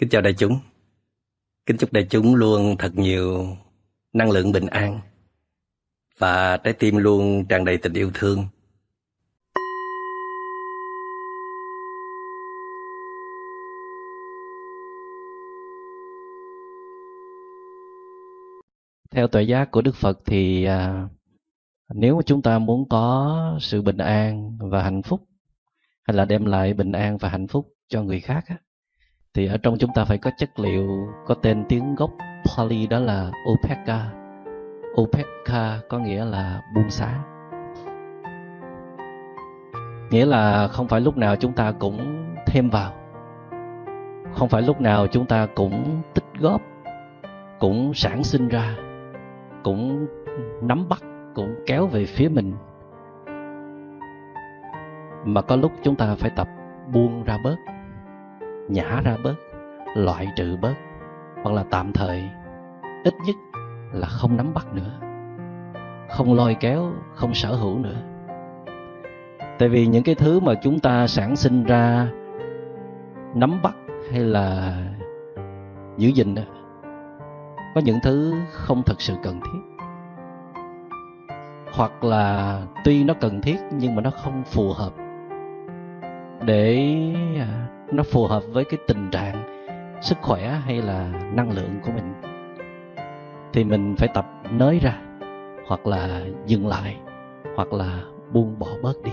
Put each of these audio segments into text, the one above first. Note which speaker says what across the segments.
Speaker 1: Kính chào đại chúng. Kính chúc đại chúng luôn thật nhiều năng lượng bình an và trái tim luôn tràn đầy tình yêu thương.
Speaker 2: Theo tuệ giác của Đức Phật thì à, nếu chúng ta muốn có sự bình an và hạnh phúc hay là đem lại bình an và hạnh phúc cho người khác á, thì ở trong chúng ta phải có chất liệu có tên tiếng gốc Pali đó là Opeka Opeka có nghĩa là buông xả Nghĩa là không phải lúc nào chúng ta cũng thêm vào. Không phải lúc nào chúng ta cũng tích góp, cũng sản sinh ra, cũng nắm bắt, cũng kéo về phía mình. Mà có lúc chúng ta phải tập buông ra bớt nhả ra bớt, loại trừ bớt, hoặc là tạm thời, ít nhất là không nắm bắt nữa. Không lôi kéo, không sở hữu nữa. Tại vì những cái thứ mà chúng ta sản sinh ra, nắm bắt hay là giữ gìn đó có những thứ không thật sự cần thiết. Hoặc là tuy nó cần thiết nhưng mà nó không phù hợp để à, nó phù hợp với cái tình trạng sức khỏe hay là năng lượng của mình. Thì mình phải tập nới ra, hoặc là dừng lại, hoặc là buông bỏ bớt đi.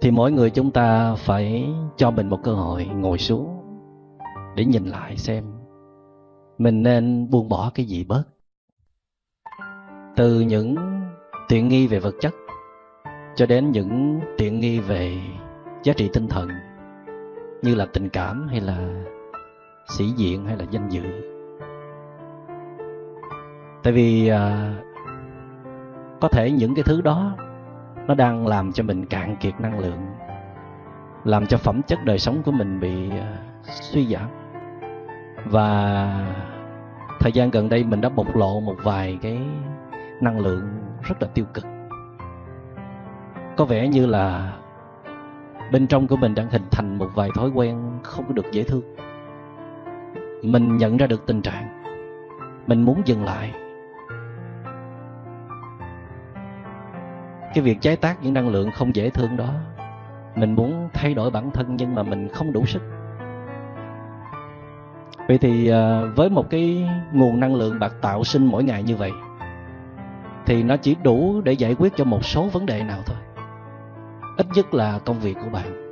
Speaker 2: Thì mỗi người chúng ta phải cho mình một cơ hội ngồi xuống để nhìn lại xem mình nên buông bỏ cái gì bớt. Từ những tiện nghi về vật chất cho đến những tiện nghi về giá trị tinh thần như là tình cảm hay là sĩ diện hay là danh dự. Tại vì à, có thể những cái thứ đó nó đang làm cho mình cạn kiệt năng lượng làm cho phẩm chất đời sống của mình bị à, suy giảm. Và thời gian gần đây mình đã bộc lộ một vài cái năng lượng rất là tiêu cực. Có vẻ như là bên trong của mình đang hình thành một vài thói quen không có được dễ thương. Mình nhận ra được tình trạng. Mình muốn dừng lại. Cái việc chế tác những năng lượng không dễ thương đó, mình muốn thay đổi bản thân nhưng mà mình không đủ sức. Vậy thì à, với một cái nguồn năng lượng bạc tạo sinh mỗi ngày như vậy, thì nó chỉ đủ để giải quyết cho một số vấn đề nào thôi ít nhất là công việc của bạn.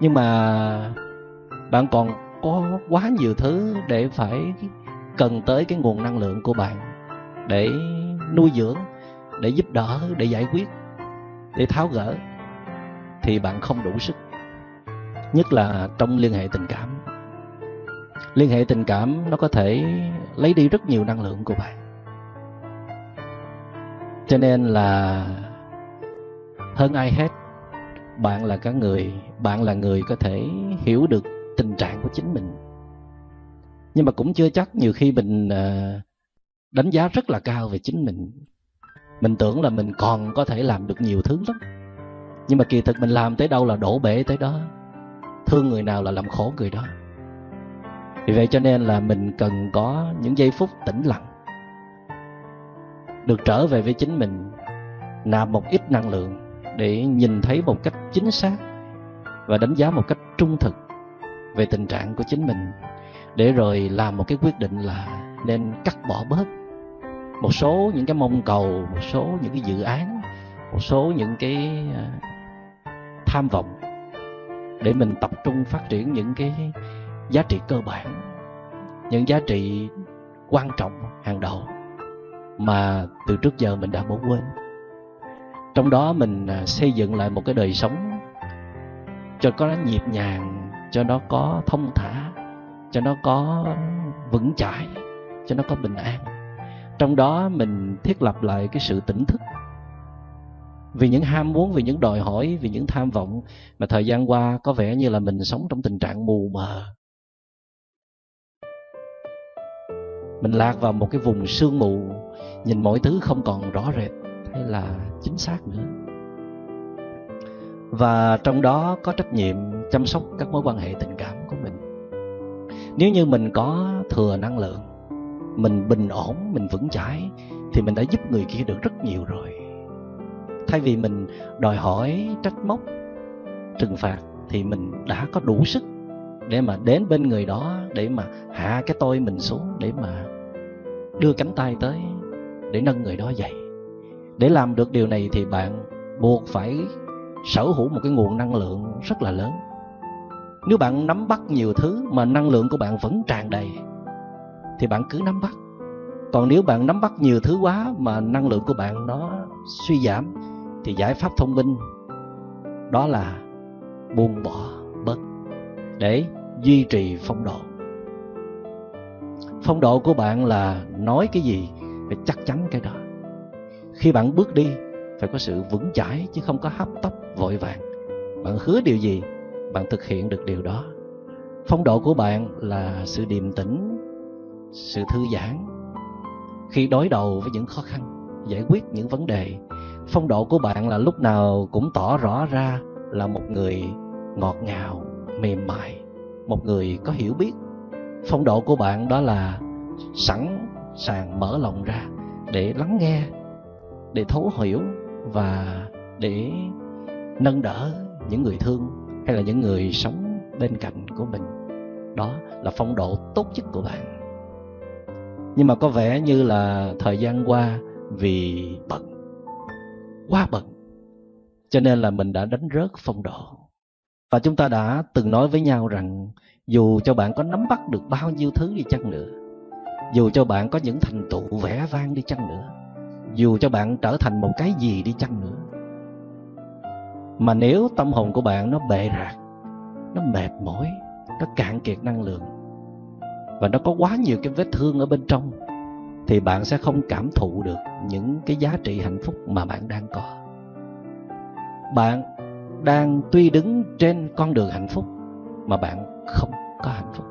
Speaker 2: Nhưng mà bạn còn có quá nhiều thứ để phải cần tới cái nguồn năng lượng của bạn để nuôi dưỡng, để giúp đỡ, để giải quyết, để tháo gỡ, thì bạn không đủ sức. Nhất là trong liên hệ tình cảm. Liên hệ tình cảm nó có thể lấy đi rất nhiều năng lượng của bạn. Cho nên là hơn ai hết. Bạn là cái người, bạn là người có thể hiểu được tình trạng của chính mình. Nhưng mà cũng chưa chắc nhiều khi mình ờ, đánh giá rất là cao về chính mình. Mình tưởng là mình còn có thể làm được nhiều thứ lắm. Nhưng mà kỳ thực mình làm tới đâu là đổ bể tới đó. Thương người nào là làm khổ người đó. Vì vậy cho nên là mình cần có những giây phút tĩnh lặng. Được trở về với chính mình, nạp một ít năng lượng để nhìn thấy một cách chính xác và đánh giá một cách trung thực về tình trạng của chính mình. Để rồi làm một cái quyết định là nên cắt bỏ bớt một số những cái mong cầu, một số những cái dự án, một số những cái à, tham vọng để mình tập trung phát triển những cái giá trị cơ bản, những giá trị quan trọng hàng đầu mà từ trước giờ mình đã bỏ quên trong đó mình à, xây dựng lại một cái đời sống cho nó nhịp nhàng, cho nó có thông thả, cho nó có vững chãi, cho nó có bình an. Trong đó mình thiết lập lại cái sự tỉnh thức. Vì những ham muốn, vì những đòi hỏi, vì những tham vọng mà thời gian qua có vẻ như là mình sống trong tình trạng mù mờ. Mình lạc vào một cái vùng sương mù, nhìn mọi thứ không còn rõ rệt hay là chính xác nữa? Và trong đó có trách nhiệm chăm sóc các mối quan hệ tình cảm của mình. Nếu như mình có thừa năng lượng, mình bình ổn, mình vững chãi, thì mình đã giúp người kia được rất nhiều rồi. Thay vì mình đòi hỏi, trách móc, trừng phạt, thì mình đã có đủ sức để mà đến bên người đó để mà hạ cái tôi mình xuống, để mà đưa cánh tay tới, để nâng người đó dậy để làm được điều này thì bạn buộc phải sở hữu một cái nguồn năng lượng rất là lớn. Nếu bạn nắm bắt nhiều thứ mà năng lượng của bạn vẫn tràn đầy, thì bạn cứ nắm bắt. Còn nếu bạn nắm bắt nhiều thứ quá mà năng lượng của bạn nó suy giảm, thì giải pháp thông minh đó là buông bỏ bớt để duy trì phong độ. Phong độ của bạn là nói cái gì phải chắc chắn cái đó khi bạn bước đi, phải có sự vững chãi chứ không có hấp tấp, vội vàng. Bạn hứa điều gì, bạn thực hiện được điều đó. Phong độ của bạn là sự điềm tĩnh, sự thư giãn. Khi đối đầu với những khó khăn, giải quyết những vấn đề, phong độ của bạn là lúc nào cũng tỏ rõ ra là một người ngọt ngào, mềm mại, một người có hiểu biết. Phong độ của bạn đó là sẵn sàng mở lòng ra để lắng nghe để thấu hiểu và để nâng đỡ những người thương hay là những người sống bên cạnh của mình. Đó là phong độ tốt nhất của bạn. Nhưng mà có vẻ như là thời gian qua vì bận, quá bận, cho nên là mình đã đánh rớt phong độ. Và chúng ta đã từng nói với nhau rằng dù cho bạn có nắm bắt được bao nhiêu thứ đi chăng nữa, dù cho bạn có những thành tựu vẻ vang đi chăng nữa dù cho bạn trở thành một cái gì đi chăng nữa. Mà nếu tâm hồn của bạn nó bệ rạc, nó mệt mỏi, nó cạn kiệt năng lượng, và nó có quá nhiều cái vết thương ở bên trong, thì bạn sẽ không cảm thụ được những cái giá trị hạnh phúc mà bạn đang có. Bạn đang tuy đứng trên con đường hạnh phúc mà bạn không có hạnh phúc.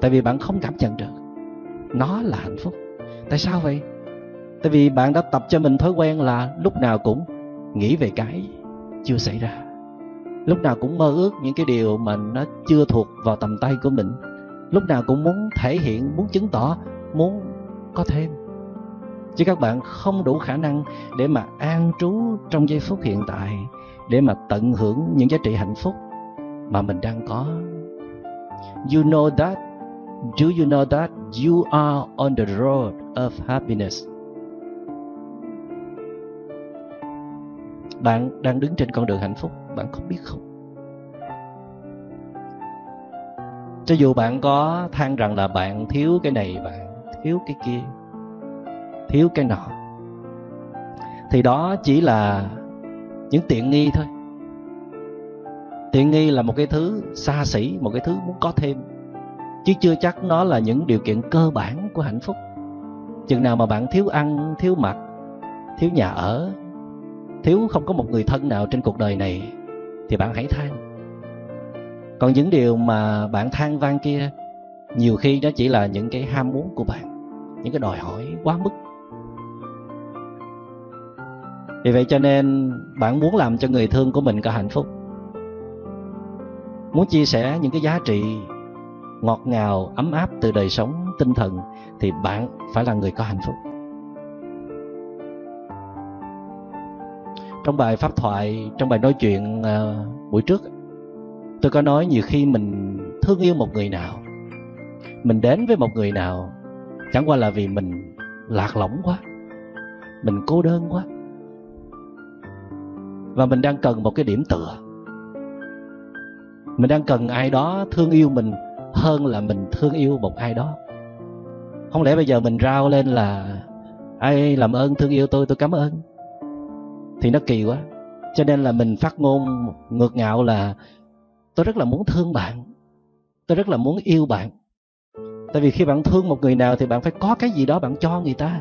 Speaker 2: Tại vì bạn không cảm nhận được, nó là hạnh phúc tại sao vậy? Tại vì bạn đã tập cho mình thói quen là lúc nào cũng nghĩ về cái chưa xảy ra. Lúc nào cũng mơ ước những cái điều mà nó chưa thuộc vào tầm tay của mình. Lúc nào cũng muốn thể hiện, muốn chứng tỏ, muốn có thêm. Chứ các bạn không đủ khả năng để mà an trú trong giây phút hiện tại, để mà tận hưởng những giá trị hạnh phúc mà mình đang có. You know that? Do you know that? You are on the road of happiness. Bạn đang đứng trên con đường hạnh phúc, bạn có biết không? Cho dù bạn có than rằng là bạn thiếu cái này, bạn thiếu cái kia, thiếu cái nọ, thì đó chỉ là những tiện nghi thôi. Tiện nghi là một cái thứ xa xỉ, một cái thứ muốn có thêm chứ chưa chắc nó là những điều kiện cơ bản của hạnh phúc. Chừng nào mà bạn thiếu ăn, thiếu mặc, thiếu nhà ở, thiếu không có một người thân nào trên cuộc đời này, thì bạn hãy than. Còn những điều mà bạn than van kia, nhiều khi nó chỉ là những cái ham muốn của bạn, những cái đòi hỏi quá mức. Vì vậy cho nên, bạn muốn làm cho người thương của mình có hạnh phúc. Muốn chia sẻ những cái giá trị ngọt ngào ấm áp từ đời sống tinh thần thì bạn phải là người có hạnh phúc. Trong bài pháp thoại trong bài nói chuyện uh, buổi trước tôi có nói nhiều khi mình thương yêu một người nào mình đến với một người nào chẳng qua là vì mình lạc lõng quá mình cô đơn quá và mình đang cần một cái điểm tựa. Mình đang cần ai đó thương yêu mình hơn là mình thương yêu một ai đó. Không lẽ bây giờ mình rao lên là, ai làm ơn thương yêu tôi tôi cảm ơn. Thì nó kỳ quá. Cho nên là mình phát ngôn ngược ngạo là, tôi rất là muốn thương bạn. Tôi rất là muốn yêu bạn. Tại vì khi bạn thương một người nào thì bạn phải có cái gì đó bạn cho người ta.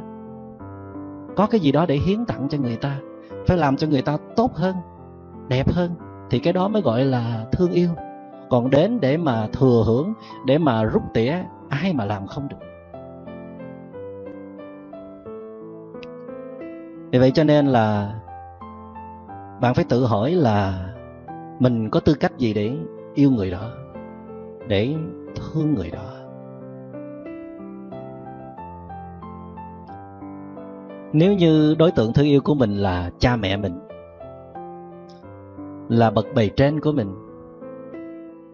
Speaker 2: Có cái gì đó để hiến tặng cho người ta. Phải làm cho người ta tốt hơn, đẹp hơn. Thì cái đó mới gọi là thương yêu còn đến để mà thừa hưởng, để mà rút tỉa, ai mà làm không được. Vì vậy cho nên là bạn phải tự hỏi là mình có tư cách gì để yêu người đó, để thương người đó? Nếu như đối tượng thương yêu của mình là cha mẹ mình, là bậc bề trên của mình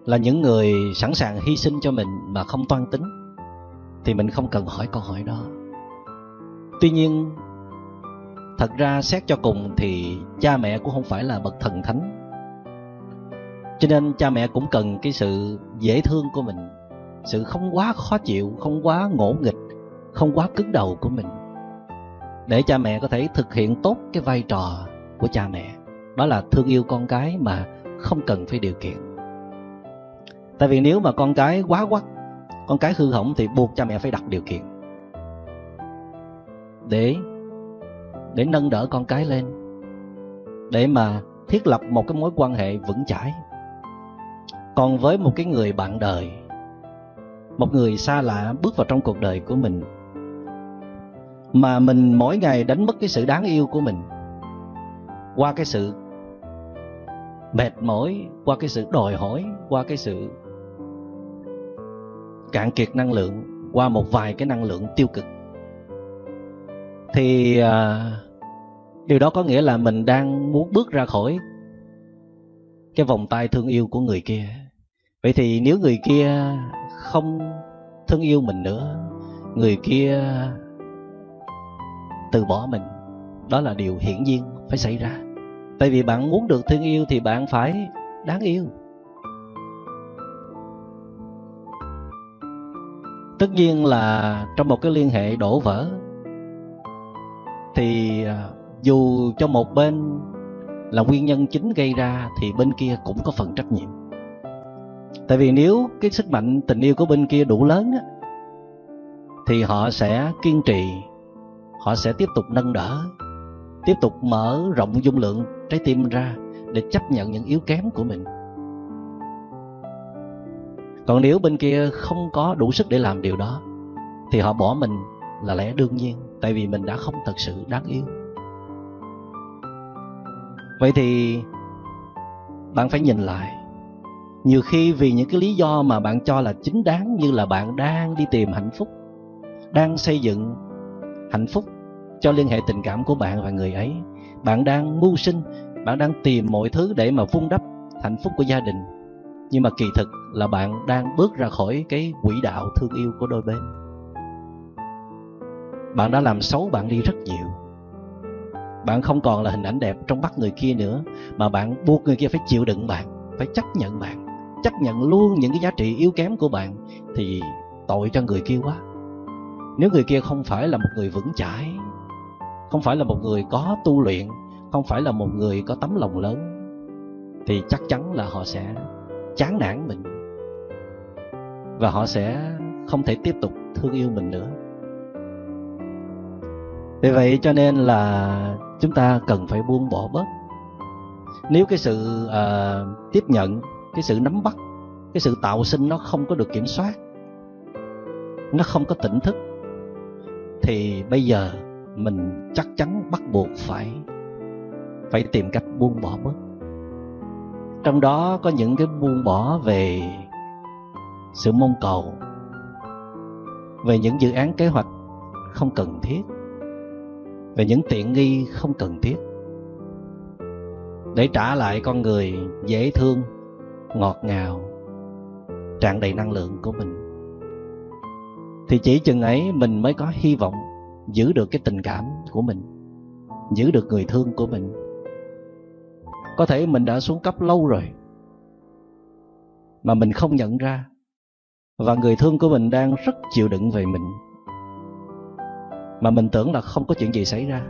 Speaker 2: là những người sẵn sàng hy sinh cho mình mà không toan tính, thì mình không cần hỏi câu hỏi đó. Tuy nhiên, thật ra xét cho cùng thì cha mẹ cũng không phải là bậc thần thánh. Cho nên cha mẹ cũng cần cái sự dễ thương của mình, sự không quá khó chịu, không quá ngỗ nghịch, không quá cứng đầu của mình, để cha mẹ có thể thực hiện tốt cái vai trò của cha mẹ. Đó là thương yêu con cái mà không cần phải điều kiện tại vì nếu mà con cái quá quắc, con cái hư hỏng thì buộc cha mẹ phải đặt điều kiện. Để để nâng đỡ con cái lên. Để mà thiết lập một cái mối quan hệ vững chãi. Còn với một cái người bạn đời, một người xa lạ bước vào trong cuộc đời của mình, mà mình mỗi ngày đánh mất cái sự đáng yêu của mình, qua cái sự mệt mỏi, qua cái sự đòi hỏi, qua cái sự cạn kiệt năng lượng qua một vài cái năng lượng tiêu cực. Thì à, điều đó có nghĩa là mình đang muốn bước ra khỏi cái vòng tay thương yêu của người kia. Vậy thì nếu người kia không thương yêu mình nữa người kia từ bỏ mình đó là điều hiển nhiên phải xảy ra. Tại vì bạn muốn được thương yêu thì bạn phải đáng yêu. Tất nhiên là trong một cái liên hệ đổ vỡ thì à, dù cho một bên là nguyên nhân chính gây ra thì bên kia cũng có phần trách nhiệm. Tại vì nếu cái sức mạnh tình yêu của bên kia đủ lớn á, thì họ sẽ kiên trì họ sẽ tiếp tục nâng đỡ tiếp tục mở rộng dung lượng trái tim ra để chấp nhận những yếu kém của mình còn nếu bên kia không có đủ sức để làm điều đó, thì họ bỏ mình là lẽ đương nhiên, tại vì mình đã không thật sự đáng yêu. Vậy thì bạn phải nhìn lại. Nhiều khi vì những cái lý do mà bạn cho là chính đáng như là bạn đang đi tìm hạnh phúc, đang xây dựng hạnh phúc cho liên hệ tình cảm của bạn và người ấy, bạn đang mưu sinh, bạn đang tìm mọi thứ để mà vun đắp hạnh phúc của gia đình nhưng mà kỳ thực là bạn đang bước ra khỏi cái quỹ đạo thương yêu của đôi bên. Bạn đã làm xấu bạn đi rất nhiều. Bạn không còn là hình ảnh đẹp trong mắt người kia nữa, mà bạn buộc người kia phải chịu đựng bạn, phải chấp nhận bạn, chấp nhận luôn những cái giá trị yếu kém của bạn thì tội cho người kia quá. Nếu người kia không phải là một người vững chãi, không phải là một người có tu luyện, không phải là một người có tấm lòng lớn, thì chắc chắn là họ sẽ chán nản mình. Và họ sẽ không thể tiếp tục thương yêu mình nữa. Vì vậy cho nên là chúng ta cần phải buông bỏ bớt. Nếu cái sự uh, tiếp nhận cái sự nắm bắt cái sự tạo sinh nó không có được kiểm soát nó không có tỉnh thức thì bây giờ mình chắc chắn bắt buộc phải phải tìm cách buông bỏ bớt trong đó có những cái buông bỏ về sự mong cầu, về những dự án kế hoạch không cần thiết, về những tiện nghi không cần thiết, để trả lại con người dễ thương, ngọt ngào, tràn đầy năng lượng của mình. Thì chỉ chừng ấy mình mới có hy vọng giữ được cái tình cảm của mình, giữ được người thương của mình có thể mình đã xuống cấp lâu rồi, mà mình không nhận ra. Và người thương của mình đang rất chịu đựng về mình, mà mình tưởng là không có chuyện gì xảy ra.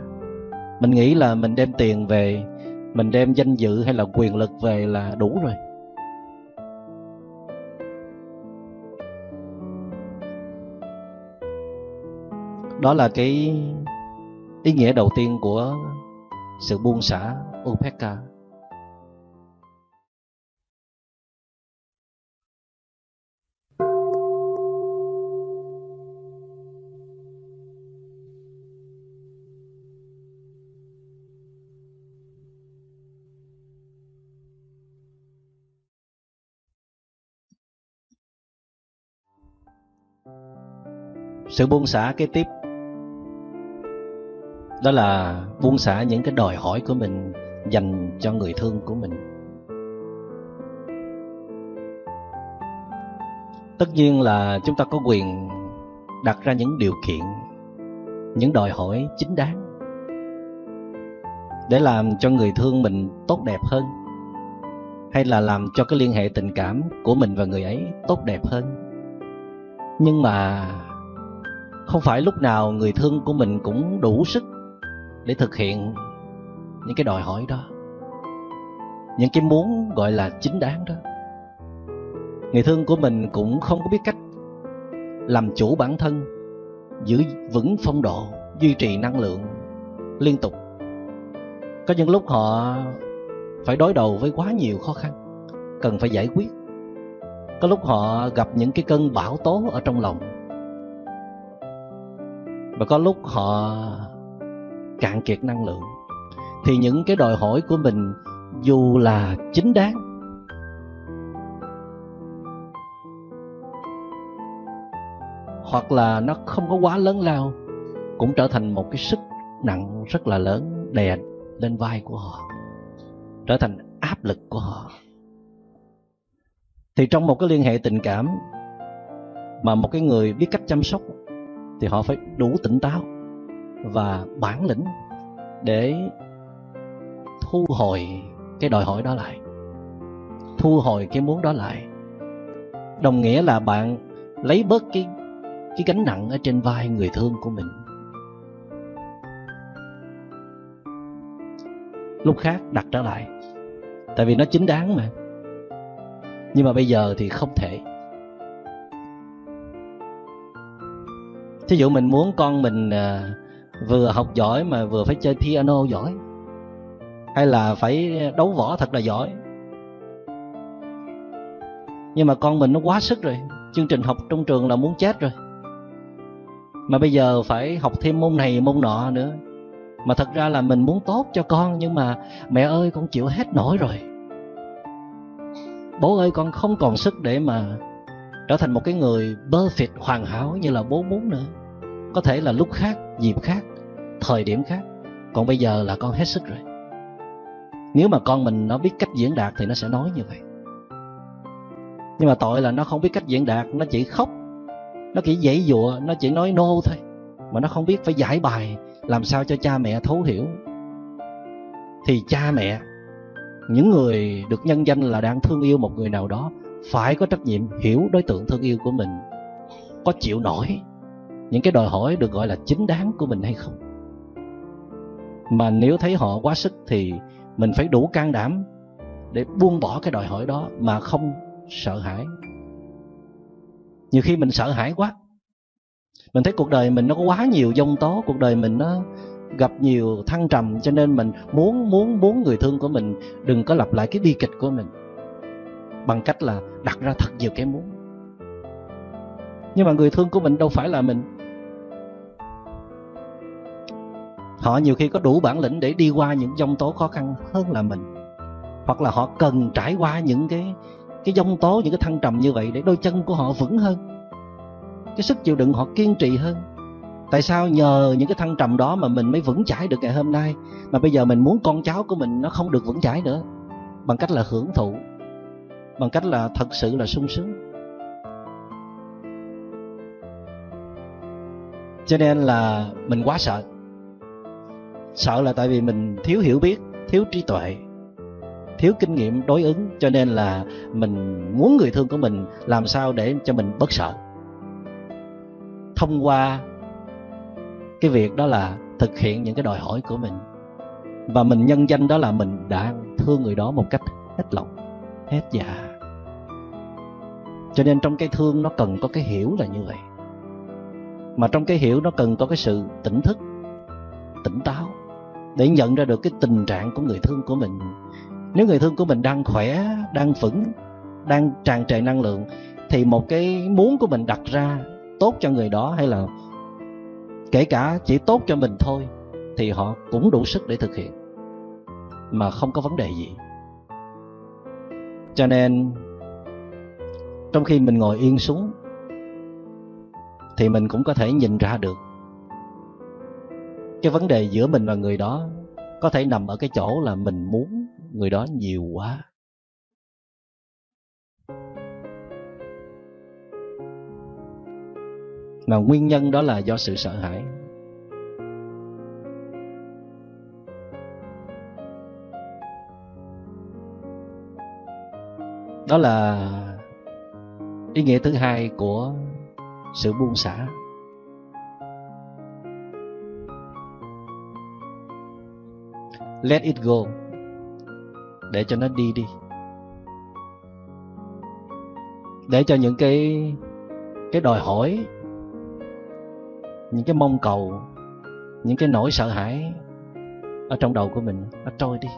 Speaker 2: Mình nghĩ là mình đem tiền về, mình đem danh dự hay là quyền lực về là đủ rồi. Đó là cái ý nghĩa đầu tiên của sự buông xả upeka sự buông xả kế tiếp. Đó là buông xả những cái đòi hỏi của mình dành cho người thương của mình. Tất nhiên là chúng ta có quyền đặt ra những điều kiện, những đòi hỏi chính đáng để làm cho người thương mình tốt đẹp hơn, hay là làm cho cái liên hệ tình cảm của mình và người ấy tốt đẹp hơn. Nhưng mà không phải lúc nào người thương của mình cũng đủ sức để thực hiện những cái đòi hỏi đó. Những cái muốn gọi là chính đáng đó. Người thương của mình cũng không có biết cách làm chủ bản thân, giữ vững phong độ, duy trì năng lượng liên tục. Có những lúc họ phải đối đầu với quá nhiều khó khăn, cần phải giải quyết. Có lúc họ gặp những cái cơn bão tố ở trong lòng và có lúc họ cạn kiệt năng lượng. Thì những cái đòi hỏi của mình dù là chính đáng, hoặc là nó không có quá lớn lao, cũng trở thành một cái sức nặng rất là lớn đè lên vai của họ, trở thành áp lực của họ. Thì trong một cái liên hệ tình cảm mà một cái người biết cách chăm sóc thì họ phải đủ tỉnh táo và bản lĩnh để thu hồi cái đòi hỏi đó lại, thu hồi cái muốn đó lại. Đồng nghĩa là bạn lấy bớt cái cái gánh nặng ở trên vai người thương của mình. Lúc khác đặt trở lại, tại vì nó chính đáng mà. Nhưng mà bây giờ thì không thể. Thí dụ mình muốn con mình à, vừa học giỏi mà vừa phải chơi piano giỏi hay là phải đấu võ thật là giỏi? Nhưng mà con mình nó quá sức rồi chương trình học trong trường là muốn chết rồi. Mà bây giờ phải học thêm môn này môn nọ nữa. Mà thật ra là mình muốn tốt cho con nhưng mà mẹ ơi con chịu hết nổi rồi. Bố ơi con không còn sức để mà trở thành một cái người perfect hoàn hảo như là bố muốn nữa. Có thể là lúc khác, dịp khác, thời điểm khác. Còn bây giờ là con hết sức rồi. Nếu mà con mình nó biết cách diễn đạt thì nó sẽ nói như vậy. Nhưng mà tội là nó không biết cách diễn đạt, nó chỉ khóc, nó chỉ dãy dụa, nó chỉ nói nô thôi. Mà nó không biết phải giải bài, làm sao cho cha mẹ thấu hiểu. Thì cha mẹ, những người được nhân danh là đang thương yêu một người nào đó phải có trách nhiệm hiểu đối tượng thương yêu của mình. Có chịu nổi những cái đòi hỏi được gọi là chính đáng của mình hay không? Mà nếu thấy họ quá sức thì mình phải đủ can đảm để buông bỏ cái đòi hỏi đó mà không sợ hãi. Nhiều khi mình sợ hãi quá. Mình thấy cuộc đời mình nó có quá nhiều dông tố, cuộc đời mình nó gặp nhiều thăng trầm, cho nên mình muốn muốn muốn người thương của mình đừng có lặp lại cái bi kịch của mình bằng cách là đặt ra thật nhiều cái muốn. Nhưng mà người thương của mình đâu phải là mình. Họ nhiều khi có đủ bản lĩnh để đi qua những dông tố khó khăn hơn là mình. Hoặc là họ cần trải qua những cái cái dông tố, những cái thăng trầm như vậy để đôi chân của họ vững hơn. Cái sức chịu đựng họ kiên trì hơn. Tại sao nhờ những cái thăng trầm đó mà mình mới vững chãi được ngày hôm nay, mà bây giờ mình muốn con cháu của mình nó không được vững chãi nữa? Bằng cách là hưởng thụ bằng cách là thật sự là sung sướng. Cho nên là mình quá sợ. Sợ là tại vì mình thiếu hiểu biết, thiếu trí tuệ, thiếu kinh nghiệm đối ứng, cho nên là mình muốn người thương của mình làm sao để cho mình bớt sợ. Thông qua cái việc đó là thực hiện những cái đòi hỏi của mình. Và mình nhân danh đó là mình đã thương người đó một cách hết lòng, hết dạ cho nên trong cái thương nó cần có cái hiểu là như vậy. Mà trong cái hiểu nó cần có cái sự tỉnh thức, tỉnh táo để nhận ra được cái tình trạng của người thương của mình. Nếu người thương của mình đang khỏe, đang vững đang tràn trề năng lượng, thì một cái muốn của mình đặt ra tốt cho người đó hay là kể cả chỉ tốt cho mình thôi, thì họ cũng đủ sức để thực hiện. Mà không có vấn đề gì. Cho nên trong khi mình ngồi yên xuống, thì mình cũng có thể nhìn ra được. Cái vấn đề giữa mình và người đó có thể nằm ở cái chỗ là mình muốn người đó nhiều quá. Mà nguyên nhân đó là do sự sợ hãi. Đó là ý nghĩa thứ hai của sự buông xả. Let it go. Để cho nó đi đi. Để cho những cái cái đòi hỏi, những cái mong cầu, những cái nỗi sợ hãi ở trong đầu của mình nó trôi đi.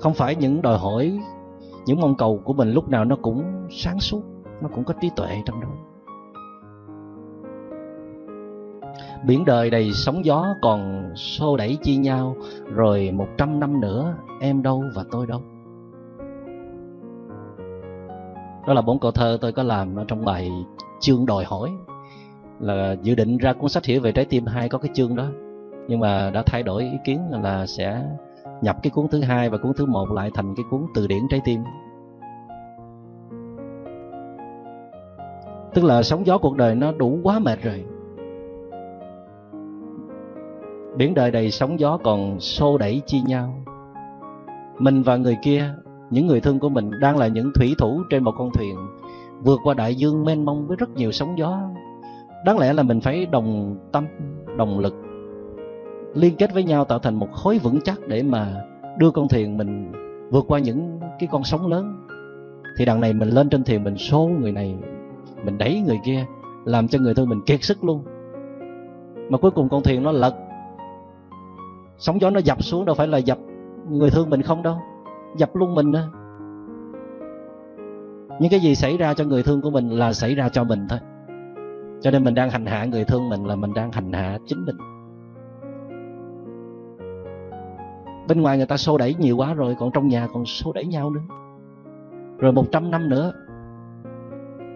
Speaker 2: Không phải những đòi hỏi những mong cầu của mình lúc nào nó cũng sáng suốt, nó cũng có trí tuệ trong đó. Biển đời đầy sóng gió còn xô đẩy chi nhau, rồi một trăm năm nữa em đâu và tôi đâu. Đó là bốn câu thơ tôi có làm ở trong bài chương đòi hỏi. Là dự định ra cuốn sách hiểu về trái tim hai có cái chương đó, nhưng mà đã thay đổi ý kiến là sẽ nhập cái cuốn thứ hai và cuốn thứ một lại thành cái cuốn từ điển trái tim. Tức là sóng gió cuộc đời nó đủ quá mệt rồi. Biển đời đầy sóng gió còn xô đẩy chi nhau. Mình và người kia, những người thương của mình đang là những thủy thủ trên một con thuyền, vượt qua đại dương mênh mông với rất nhiều sóng gió. Đáng lẽ là mình phải đồng tâm, đồng lực liên kết với nhau tạo thành một khối vững chắc để mà đưa con thuyền mình vượt qua những cái con sóng lớn. Thì đằng này mình lên trên thuyền mình xô người này, mình đẩy người kia, làm cho người thân mình kiệt sức luôn. Mà cuối cùng con thuyền nó lật. Sóng gió nó dập xuống, đâu phải là dập người thương mình không đâu, dập luôn mình đó. Những cái gì xảy ra cho người thương của mình là xảy ra cho mình thôi. Cho nên mình đang hành hạ người thương mình là mình đang hành hạ chính mình. Bên ngoài người ta xô đẩy nhiều quá rồi, còn trong nhà còn xô đẩy nhau nữa. Rồi một trăm năm nữa,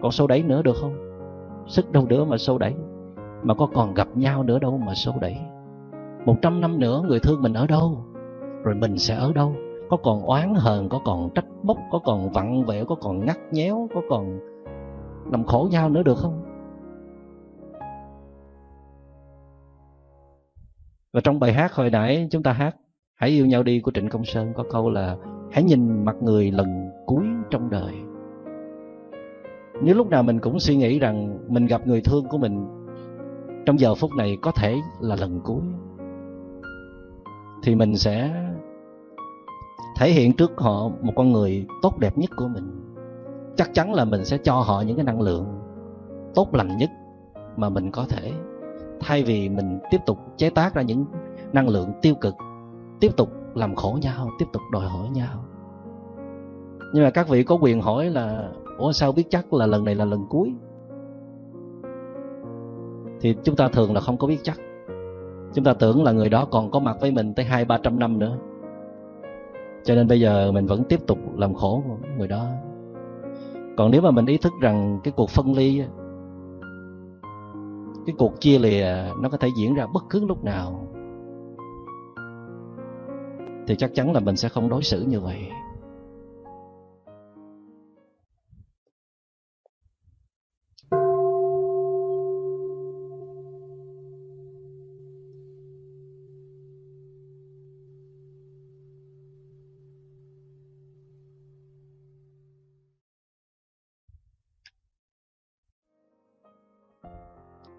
Speaker 2: còn xô đẩy nữa được không? Sức đâu nữa mà xô đẩy. Mà có còn gặp nhau nữa đâu mà xô đẩy. Một trăm năm nữa người thương mình ở đâu? Rồi mình sẽ ở đâu? Có còn oán hờn, có còn trách móc, có còn vặn vẹo, có còn ngắt nhéo, có còn làm khổ nhau nữa được không? Và trong bài hát hồi nãy chúng ta hát hãy yêu nhau đi của trịnh công sơn. Có câu là, hãy nhìn mặt người lần cuối trong đời. Nếu lúc nào mình cũng suy nghĩ rằng mình gặp người thương của mình, trong giờ phút này có thể là lần cuối, thì mình sẽ thể hiện trước họ một con người tốt đẹp nhất của mình. Chắc chắn là mình sẽ cho họ những cái năng lượng tốt lành nhất mà mình có thể, thay vì mình tiếp tục chế tác ra những năng lượng tiêu cực tiếp tục làm khổ nhau, tiếp tục đòi hỏi nhau. Nhưng mà các vị có quyền hỏi là, ủa, sao biết chắc là lần này là lần cuối? Thì chúng ta thường là không có biết chắc. Chúng ta tưởng là người đó còn có mặt với mình tới hai, ba trăm năm nữa. Cho nên bây giờ mình vẫn tiếp tục làm khổ người đó. Còn nếu mà mình ý thức rằng cái cuộc phân ly cái cuộc chia lìa nó có thể diễn ra bất cứ lúc nào thì chắc chắn là mình sẽ không đối xử như vậy.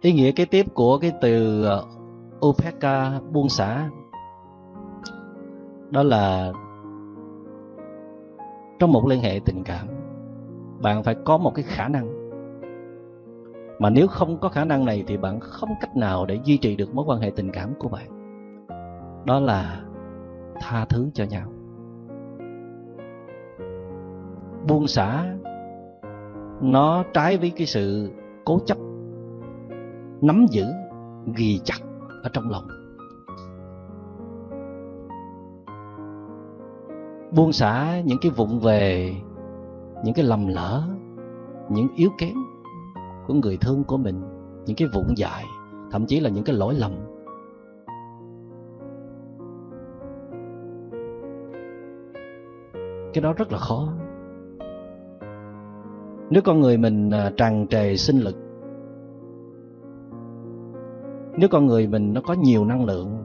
Speaker 2: Ý nghĩa kế tiếp của cái từ ờ, upeka buông xả đó là trong một liên hệ tình cảm, bạn phải có một cái khả năng. Mà nếu không có khả năng này thì bạn không cách nào để duy trì được mối quan hệ tình cảm của bạn. Đó là tha thứ cho nhau. Buông xả, nó trái với cái sự cố chấp, nắm giữ, ghi chặt ở trong lòng. Buông xả những cái vụng về, những cái lầm lỡ, những yếu kém của người thương của mình, những cái vụn dại, thậm chí là những cái lỗi lầm. Cái đó rất là khó. Nếu con người mình à, tràn trề sinh lực, nếu con người mình nó có nhiều năng lượng,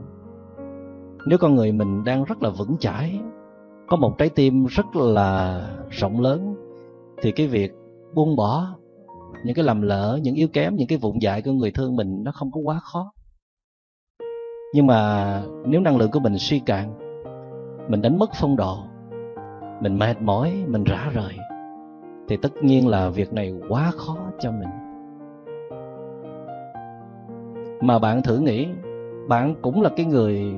Speaker 2: nếu con người mình đang rất là vững chãi có một trái tim rất là rộng lớn, thì cái việc buông bỏ những cái lầm lỡ, những yếu kém, những cái vụn dại của người thương mình nó không có quá khó. Nhưng mà nếu năng lượng của mình suy cạn, mình đánh mất phong độ, mình mệt mỏi, mình rã rời, thì tất nhiên là việc này quá khó cho mình. Mà bạn thử nghĩ, bạn cũng là cái người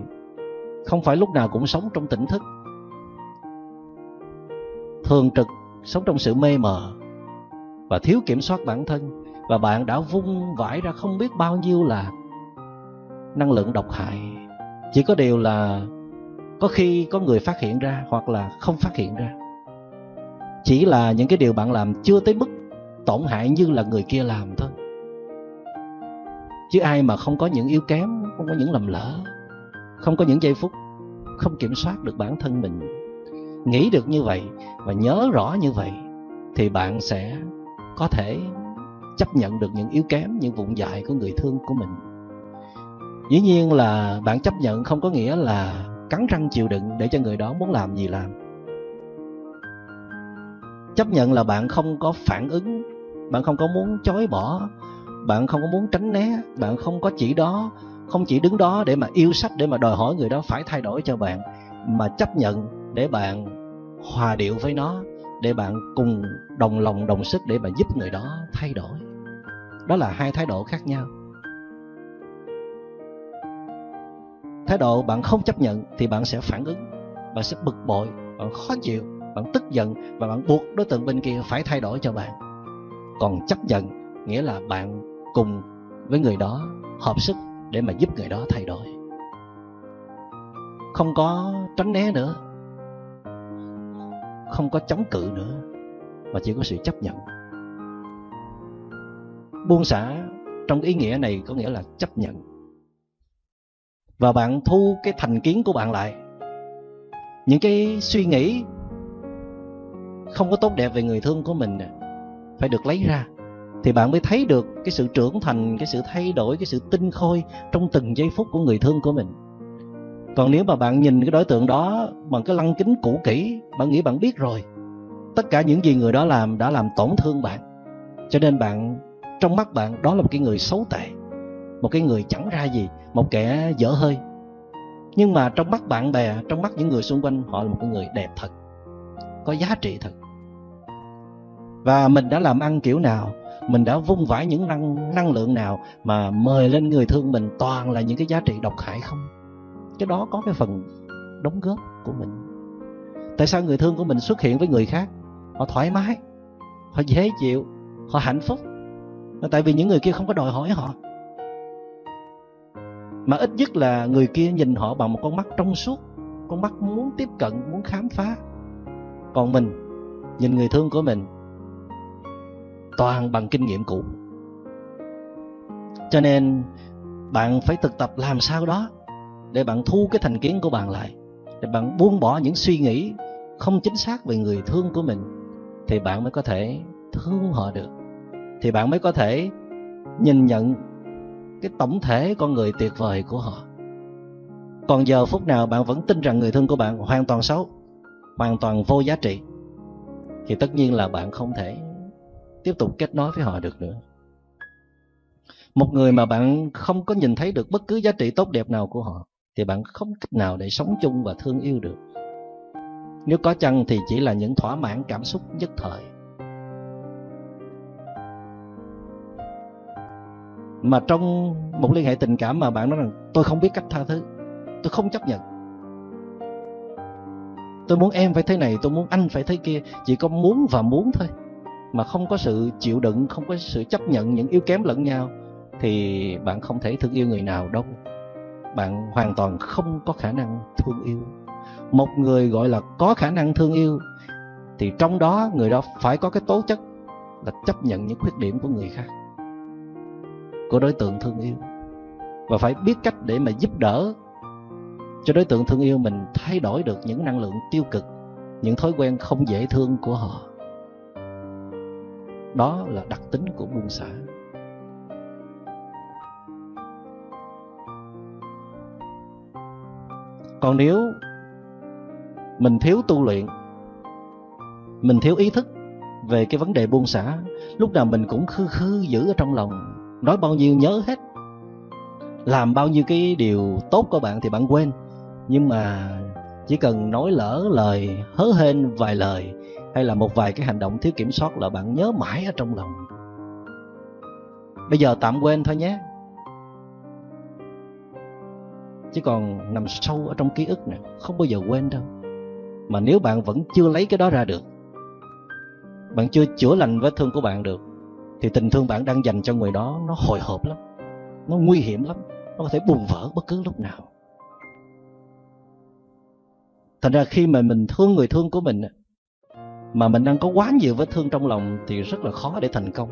Speaker 2: không phải lúc nào cũng sống trong tỉnh thức thường trực, sống trong sự mê mờ và thiếu kiểm soát bản thân. Và bạn đã vung vãi ra không biết bao nhiêu là năng lượng độc hại. Chỉ có điều là có khi có người phát hiện ra hoặc là không phát hiện ra. Chỉ là những cái điều bạn làm chưa tới mức tổn hại như là người kia làm thôi. Chứ ai mà không có những yếu kém, không có những lầm lỡ, không có những giây phút không kiểm soát được bản thân mình nghĩ được như vậy và nhớ rõ như vậy thì bạn sẽ có thể chấp nhận được những yếu kém, những vụn dại của người thương của mình. Dĩ nhiên là bạn chấp nhận không có nghĩa là cắn răng chịu đựng để cho người đó muốn làm gì làm. Chấp nhận là bạn không có phản ứng, bạn không có muốn chối bỏ, bạn không có muốn tránh né, bạn không có chỉ đó, không chỉ đứng đó để mà yêu sách để mà đòi hỏi người đó phải thay đổi cho bạn mà chấp nhận để bạn hòa điệu với nó, để bạn cùng đồng lòng, đồng sức để bạn giúp người đó thay đổi. Đó là hai thái độ khác nhau. Thái độ bạn không chấp nhận thì bạn sẽ phản ứng, bạn sẽ bực bội, bạn khó chịu, bạn tức giận và bạn buộc đối tượng bên kia phải thay đổi cho bạn. Còn chấp nhận nghĩa là bạn cùng với người đó hợp sức để mà giúp người đó thay đổi không có tránh né nữa. Không có chống cự nữa. Mà chỉ có sự chấp nhận. Buông xả trong ý nghĩa này có nghĩa là chấp nhận. Và bạn thu cái thành kiến của bạn lại. Những cái suy nghĩ không có tốt đẹp về người thương của mình phải được lấy ra. Thì bạn mới thấy được cái sự trưởng thành, cái sự thay đổi, cái sự tinh khôi trong từng giây phút của người thương của mình còn nếu mà bạn nhìn cái đối tượng đó bằng cái lăng kính cũ kỹ, bạn nghĩ bạn biết rồi. Tất cả những gì người đó làm đã làm tổn thương bạn. Cho nên bạn, trong mắt bạn, đó là một cái người xấu tệ, một cái người chẳng ra gì, một kẻ dở hơi. Nhưng mà trong mắt bạn bè, trong mắt những người xung quanh, họ là một cái người đẹp thật, có giá trị thật. Và mình đã làm ăn kiểu nào, mình đã vung vãi những năng năng lượng nào mà mời lên người thương mình toàn là những cái giá trị độc hại không? Cái đó có cái phần đóng góp của mình. Tại sao người thương của mình xuất hiện với người khác? Họ thoải mái, họ dễ chịu, họ hạnh phúc. Là tại vì những người kia không có đòi hỏi họ. Mà ít nhất là người kia nhìn họ bằng một con mắt trong suốt, con mắt muốn tiếp cận, muốn khám phá. Còn mình, nhìn người thương của mình toàn bằng kinh nghiệm cũ. Cho nên bạn phải thực tập làm sao đó để bạn thu cái thành kiến của bạn lại, để bạn buông bỏ những suy nghĩ không chính xác về người thương của mình, thì bạn mới có thể thương họ được. Thì bạn mới có thể nhìn nhận cái tổng thể con người tuyệt vời của họ. Còn giờ phút nào bạn vẫn tin rằng người thân của bạn hoàn toàn xấu, hoàn toàn vô giá trị, thì tất nhiên là bạn không thể tiếp tục kết nối với họ được nữa. Một người mà bạn không có nhìn thấy được bất cứ giá trị tốt đẹp nào của họ thì bạn không cách nào để sống chung và thương yêu được. Nếu có chăng thì chỉ là những thỏa mãn cảm xúc nhất thời. Mà trong một liên hệ tình cảm mà bạn nói rằng, tôi không biết cách tha thứ, tôi không chấp nhận. Tôi muốn em phải thế này, tôi muốn anh phải thế kia, chỉ có muốn và muốn thôi. Mà không có sự chịu đựng, không có sự chấp nhận những yếu kém lẫn nhau, thì bạn không thể thương yêu người nào đâu bạn hoàn toàn không có khả năng thương yêu. Một người gọi là có khả năng thương yêu, thì trong đó người đó phải có cái tố chất là chấp nhận những khuyết điểm của người khác, của đối tượng thương yêu. Và phải biết cách để mà giúp đỡ cho đối tượng thương yêu mình thay đổi được những năng lượng tiêu cực, những thói quen không dễ thương của họ. Đó là đặc tính của buông xả. Còn nếu mình thiếu tu luyện, mình thiếu ý thức về cái vấn đề buông xả, lúc nào mình cũng khư khư giữ ở trong lòng, nói bao nhiêu nhớ hết, làm bao nhiêu cái điều tốt của bạn thì bạn quên. Nhưng mà chỉ cần nói lỡ lời, hớ hên vài lời, hay là một vài cái hành động thiếu kiểm soát là bạn nhớ mãi ở trong lòng. Bây giờ tạm quên thôi nhé chứ còn nằm sâu ở trong ký ức nè, không bao giờ quên đâu. Mà nếu bạn vẫn chưa lấy cái đó ra được, bạn chưa chữa lành vết thương của bạn được, thì tình thương bạn đang dành cho người đó nó hồi hộp lắm, nó nguy hiểm lắm, nó có thể bùng vỡ bất cứ lúc nào. Thành ra khi mà mình thương người thương của mình mà mình đang có quá nhiều vết thương trong lòng thì rất là khó để thành công,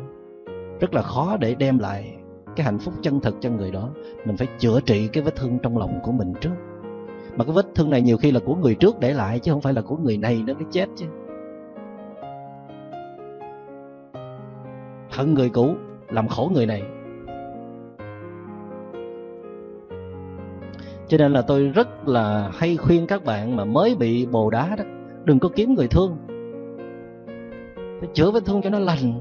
Speaker 2: rất là khó để đem lại cái hạnh phúc chân thực cho người đó, mình phải chữa trị cái vết thương trong lòng của mình trước. Mà cái vết thương này nhiều khi là của người trước để lại chứ không phải là của người này nó mới chết chứ. Hận người cũ, làm khổ người này. Cho nên là tôi rất là hay khuyên các bạn mà mới bị bồ đá đó, đừng có kiếm người thương. Phải chữa vết thương cho nó lành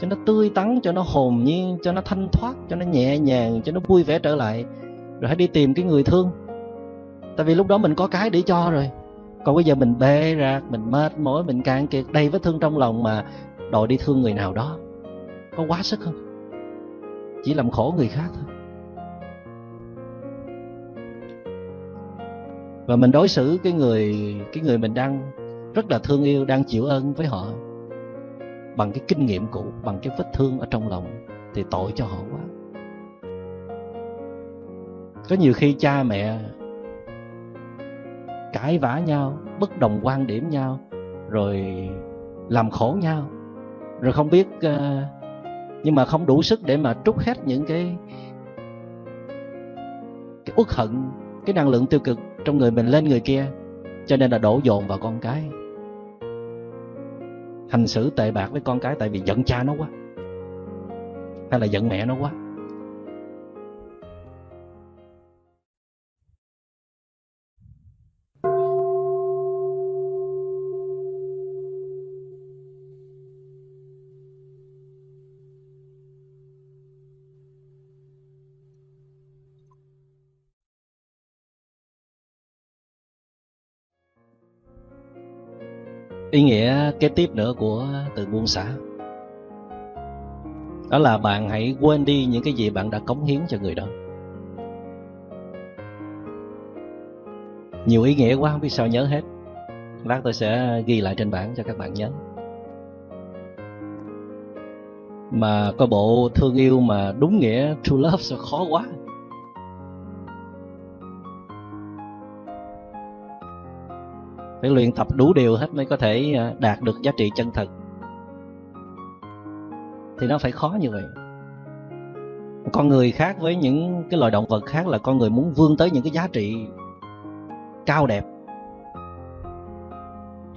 Speaker 2: cho nó tươi tắn, cho nó hồn nhiên, cho nó thanh thoát, cho nó nhẹ nhàng, cho nó vui vẻ trở lại. Rồi hãy đi tìm cái người thương. Tại vì lúc đó mình có cái để cho rồi. Còn bây giờ mình bê ra mình mệt mỏi, mình cạn kiệt đầy vết thương trong lòng mà đòi đi thương người nào đó. Có quá sức không? Chỉ làm khổ người khác thôi. Và mình đối xử cái người cái người mình đang rất là thương yêu, đang chịu ơn với họ bằng cái kinh nghiệm cũ, bằng cái vết thương ở trong lòng thì tội cho họ quá. Có nhiều khi cha mẹ cãi vã nhau, bất đồng quan điểm nhau, rồi làm khổ nhau. Rồi không biết ờ, nhưng mà không đủ sức để mà trút hết những cái cái uất hận, cái năng lượng tiêu cực trong người mình lên người kia, cho nên là đổ dồn vào con cái hành xử tệ bạc với con cái tại vì giận cha nó quá, hay là giận mẹ nó quá. Ý nghĩa kế tiếp nữa của từ buông xả. Đó là bạn hãy quên đi những cái gì bạn đã cống hiến cho người đó. Nhiều ý nghĩa quá, không biết sao nhớ hết. Lát tôi sẽ ghi lại trên bảng cho các bạn nhớ. Mà coi bộ thương yêu mà đúng nghĩa true love sẽ khó quá. Phải luyện tập đủ điều hết mới có thể ờ, đạt được giá trị chân thật. Thì nó phải khó như vậy. Con người khác với những cái loài động vật khác là con người muốn vươn tới những cái giá trị cao đẹp.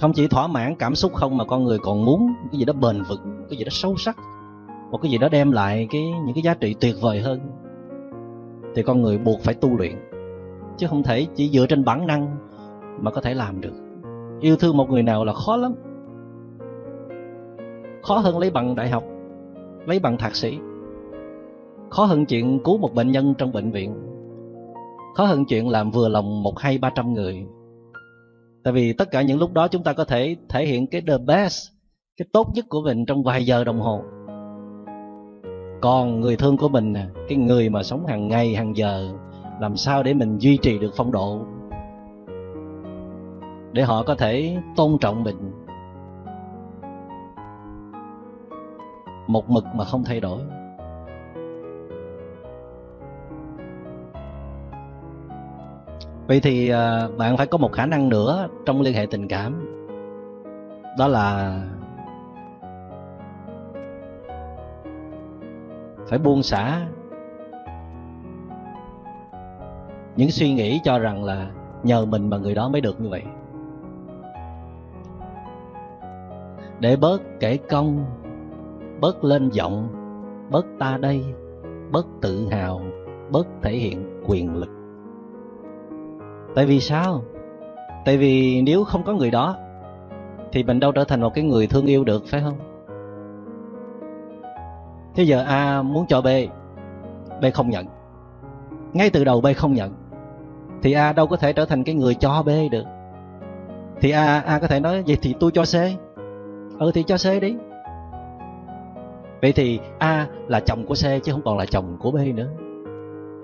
Speaker 2: Không chỉ thỏa mãn cảm xúc không, mà con người còn muốn cái gì đó bền vững, cái gì đó sâu sắc, một cái gì đó đem lại cái, những cái giá trị tuyệt vời hơn. Thì con người buộc phải tu luyện, chứ không thể chỉ dựa trên bản năng mà có thể làm được yêu thương một người nào là khó lắm. Khó hơn lấy bằng đại học, lấy bằng thạc sĩ. Khó hơn chuyện cứu một bệnh nhân trong bệnh viện. Khó hơn chuyện làm vừa lòng một hai ba trăm người. Tại vì tất cả những lúc đó chúng ta có thể thể hiện cái the best, cái tốt nhất của mình trong vài giờ đồng hồ. Còn người thương của mình cái người mà sống hàng ngày, hàng giờ, làm sao để mình duy trì được phong độ? Để họ có thể tôn trọng mình. Một mực mà không thay đổi. Vậy thì à, bạn phải có một khả năng nữa trong liên hệ tình cảm. Đó là phải buông xả những suy nghĩ cho rằng là nhờ mình mà người đó mới được như vậy. Để bớt kể công bớt lên giọng, bớt ta đây, bớt tự hào, bớt thể hiện quyền lực. Tại vì sao? Tại vì nếu không có người đó, thì mình đâu trở thành một cái người thương yêu được, phải không? Thế giờ a muốn cho b b không nhận. Ngay từ đầu b không nhận, thì a đâu có thể trở thành cái người cho b được. Thì a a có thể nói, vậy thì tôi cho c ừ thì cho c đi. Vậy thì a là chồng của c chứ không còn là chồng của b nữa.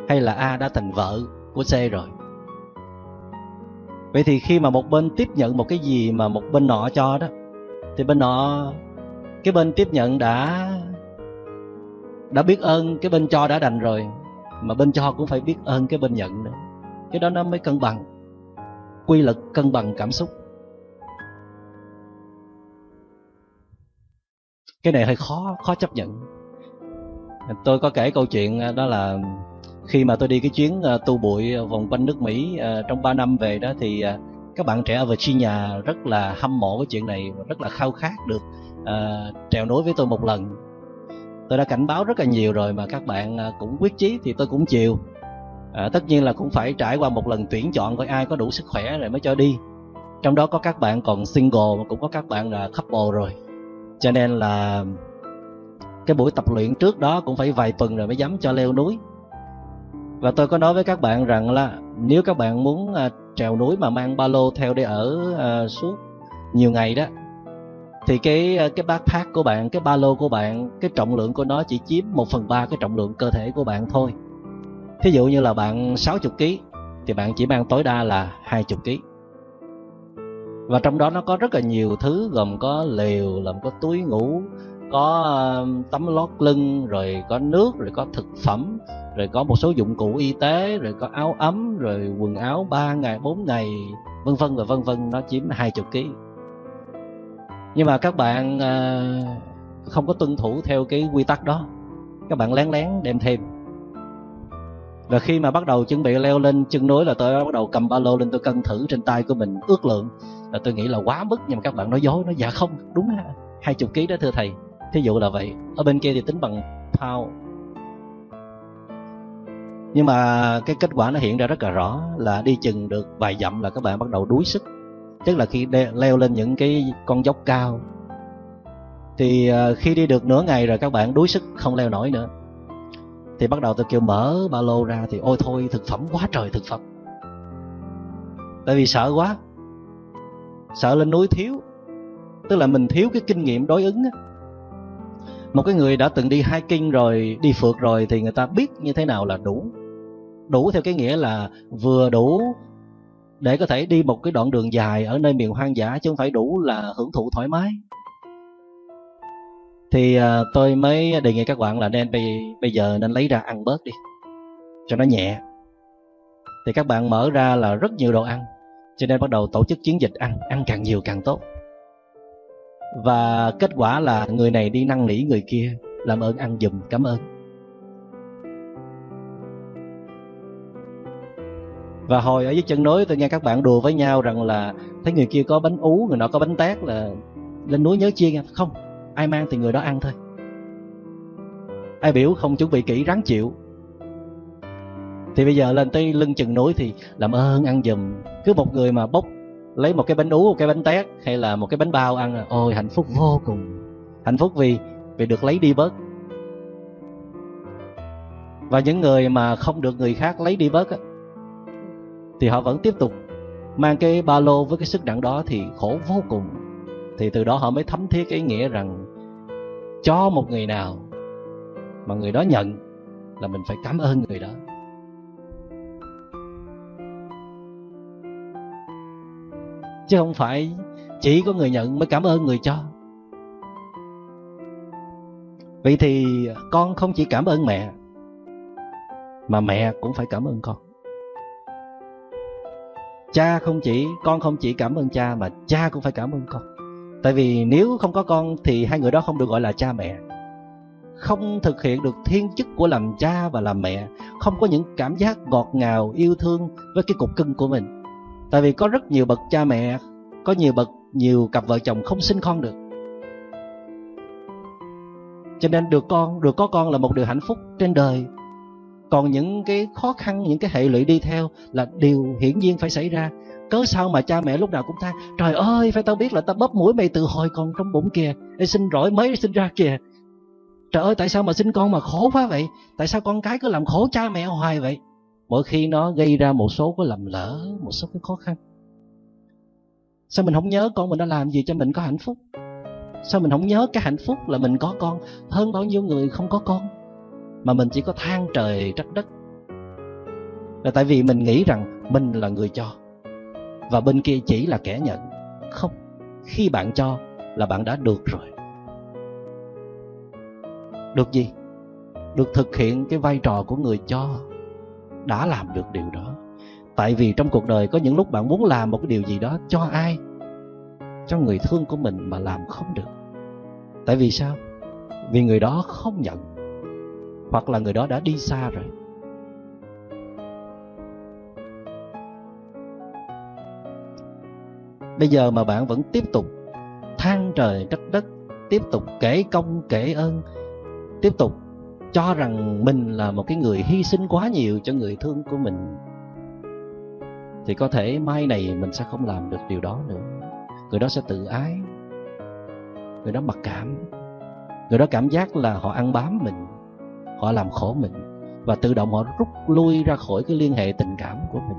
Speaker 2: Hay là a đã thành vợ của c rồi? Vậy thì khi mà một bên tiếp nhận một cái gì mà một bên nọ cho đó, thì bên nọ, cái bên tiếp nhận đã đã biết ơn, cái bên cho đã đành rồi, mà bên cho cũng phải biết ơn cái bên nhận nữa. Cái đó nó mới cân bằng, quy luật cân bằng cảm xúc. Cái này hơi khó khó chấp nhận. Tôi có kể câu chuyện à, đó là khi mà tôi đi cái chuyến à, tu bụi vòng quanh nước Mỹ à, trong 3 năm về đó thì các bạn trẻ ở Virginia rất là hâm mộ cái chuyện này và rất là khao khát được uh, trèo núi với tôi một lần. Tôi đã cảnh báo rất là nhiều rồi mà các bạn cũng quyết chí thì tôi cũng chịu. Uh, tất nhiên là cũng phải trải qua một lần tuyển chọn coi ai có đủ sức khỏe rồi mới cho đi. Trong đó có các bạn còn single mà cũng có các bạn là couple rồi cho nên là cái buổi tập luyện trước đó cũng phải vài tuần rồi mới dám cho leo núi. Và tôi có nói với các bạn rằng là nếu các bạn muốn à, trèo núi mà mang ba lô theo để ở à, suốt nhiều ngày đó thì cái à, cái backpack của bạn cái ba lô của bạn cái trọng lượng của nó chỉ chiếm 1 phần ba cái trọng lượng cơ thể của bạn thôi. Thí dụ như là bạn 60 kg thì bạn chỉ mang tối đa là 20 kg và trong đó nó có rất là nhiều thứ, gồm có lều làm có túi ngủ, có um, tấm lót lưng, rồi có nước, rồi có thực phẩm, rồi có một số dụng cụ y tế, rồi có áo ấm, rồi quần áo 3 ngày 4 ngày, vân vân và vân vân, nó chiếm 20 kg nhưng mà các bạn ờ, không có tuân thủ theo cái quy tắc đó. Các bạn lén lén đem thêm và khi mà bắt đầu chuẩn bị leo lên chân núi là tôi bắt đầu cầm ba lô lên tôi cân thử trên tay của mình ước lượng. Là tôi nghĩ là quá mức nhưng mà các bạn nói dối nó dạ không, đúng hai chục ký đó thưa thầy. Thí dụ là vậy. Ở bên kia thì tính bằng pound nhưng mà cái kết quả nó hiện ra rất là rõ là đi chừng được vài dặm là các bạn bắt đầu đuối sức. Tức là khi leo lên những cái con dốc cao. Thì ờ, khi đi được nửa ngày rồi các bạn đuối sức không leo nổi nữa thì bắt đầu tôi kêu mở ba lô ra thì ôi thôi, thực phẩm quá trời thực phẩm. Tại vì sợ quá. Sợ lên núi thiếu. Tức là mình thiếu cái kinh nghiệm đối ứng á. Một cái người đã từng đi hiking rồi, đi phượt rồi thì người ta biết như thế nào là đủ. Đủ theo cái nghĩa là vừa đủ để có thể đi một cái đoạn đường dài ở nơi miền hoang dã chứ không phải đủ là hưởng thụ thoải mái thì uh, tôi mới đề nghị các bạn là nên bây, bây giờ nên lấy ra ăn bớt đi cho nó nhẹ. Thì các bạn mở ra là rất nhiều đồ ăn cho nên bắt đầu tổ chức chiến dịch ăn ăn càng nhiều càng tốt. Và kết quả là người này đi năn nỉ người kia làm ơn ăn giùm cảm ơn. Và hồi ở dưới chân núi tôi nghe các bạn đùa với nhau rằng là thấy người kia có bánh ú người nọ có bánh tét là lên núi nhớ chia nha à. không ai mang thì người đó ăn thôi. Ai biểu không chuẩn bị kỹ ráng chịu. Thì bây giờ lên tới lưng chừng núi thì làm ơn ăn giùm. Cứ một người mà bốc lấy một cái bánh ú một cái bánh tét hay là một cái bánh bao ăn ôi hạnh phúc vô cùng. Hạnh phúc vì vì được lấy đi bớt. Và những người mà không được người khác lấy đi bớt á, thì họ vẫn tiếp tục mang cái ba lô với cái sức nặng đó thì khổ vô cùng. Thì từ đó họ mới thấm thiết cái nghĩa rằng cho một người nào mà người đó nhận là mình phải cảm ơn người đó. Chứ không phải chỉ có người nhận mới cảm ơn người cho. Vậy thì con không chỉ cảm ơn mẹ, mà mẹ cũng phải cảm ơn con. Cha không chỉ, con không chỉ cảm ơn cha mà cha cũng phải cảm ơn con tại vì nếu không có con thì hai người đó không được gọi là cha mẹ. Không thực hiện được thiên chức của làm cha và làm mẹ, không có những cảm giác ngọt ngào, yêu thương với cái cục cưng của mình. Tại vì có rất nhiều bậc cha mẹ, có nhiều bậc, nhiều cặp vợ chồng không sinh con được. Cho nên được con, được có con là một điều hạnh phúc trên đời còn những cái khó khăn những cái hệ lụy đi theo là điều hiển nhiên phải xảy ra. Cớ sao mà cha mẹ lúc nào cũng than trời ơi phải tao biết là tao bóp mũi mày từ hồi còn trong bụng kìa Ê, xin rỗi mới sinh ra kìa. Trời ơi tại sao mà sinh con mà khổ quá vậy? Tại sao con cái cứ làm khổ cha mẹ hoài vậy? Mỗi khi nó gây ra một số cái lầm lỡ một số cái khó khăn. Sao mình không nhớ con mình đã làm gì cho mình có hạnh phúc? Sao mình không nhớ cái hạnh phúc là mình có con? Hơn bao nhiêu người không có con? Mà mình chỉ có than trời trách đất. Là tại vì mình nghĩ rằng mình là người cho, và bên kia chỉ là kẻ nhận. Không, khi bạn cho là bạn đã được rồi. Được gì? Được thực hiện cái vai trò của người cho đã làm được điều đó. Tại vì trong cuộc đời có những lúc bạn muốn làm một cái điều gì đó cho ai? Cho người thương của mình mà làm không được. Tại vì sao? Vì người đó không nhận hoặc là người đó đã đi xa rồi. Bây giờ mà bạn vẫn tiếp tục than trời trách đất, tiếp tục kể công, kể ơn, tiếp tục cho rằng mình là một cái người hy sinh quá nhiều cho người thương của mình, thì có thể mai này mình sẽ không làm được điều đó nữa. Người đó sẽ tự ái, người đó mặc cảm, người đó cảm giác là họ ăn bám mình họ làm khổ mình và tự động họ rút lui ra khỏi cái liên hệ tình cảm của mình.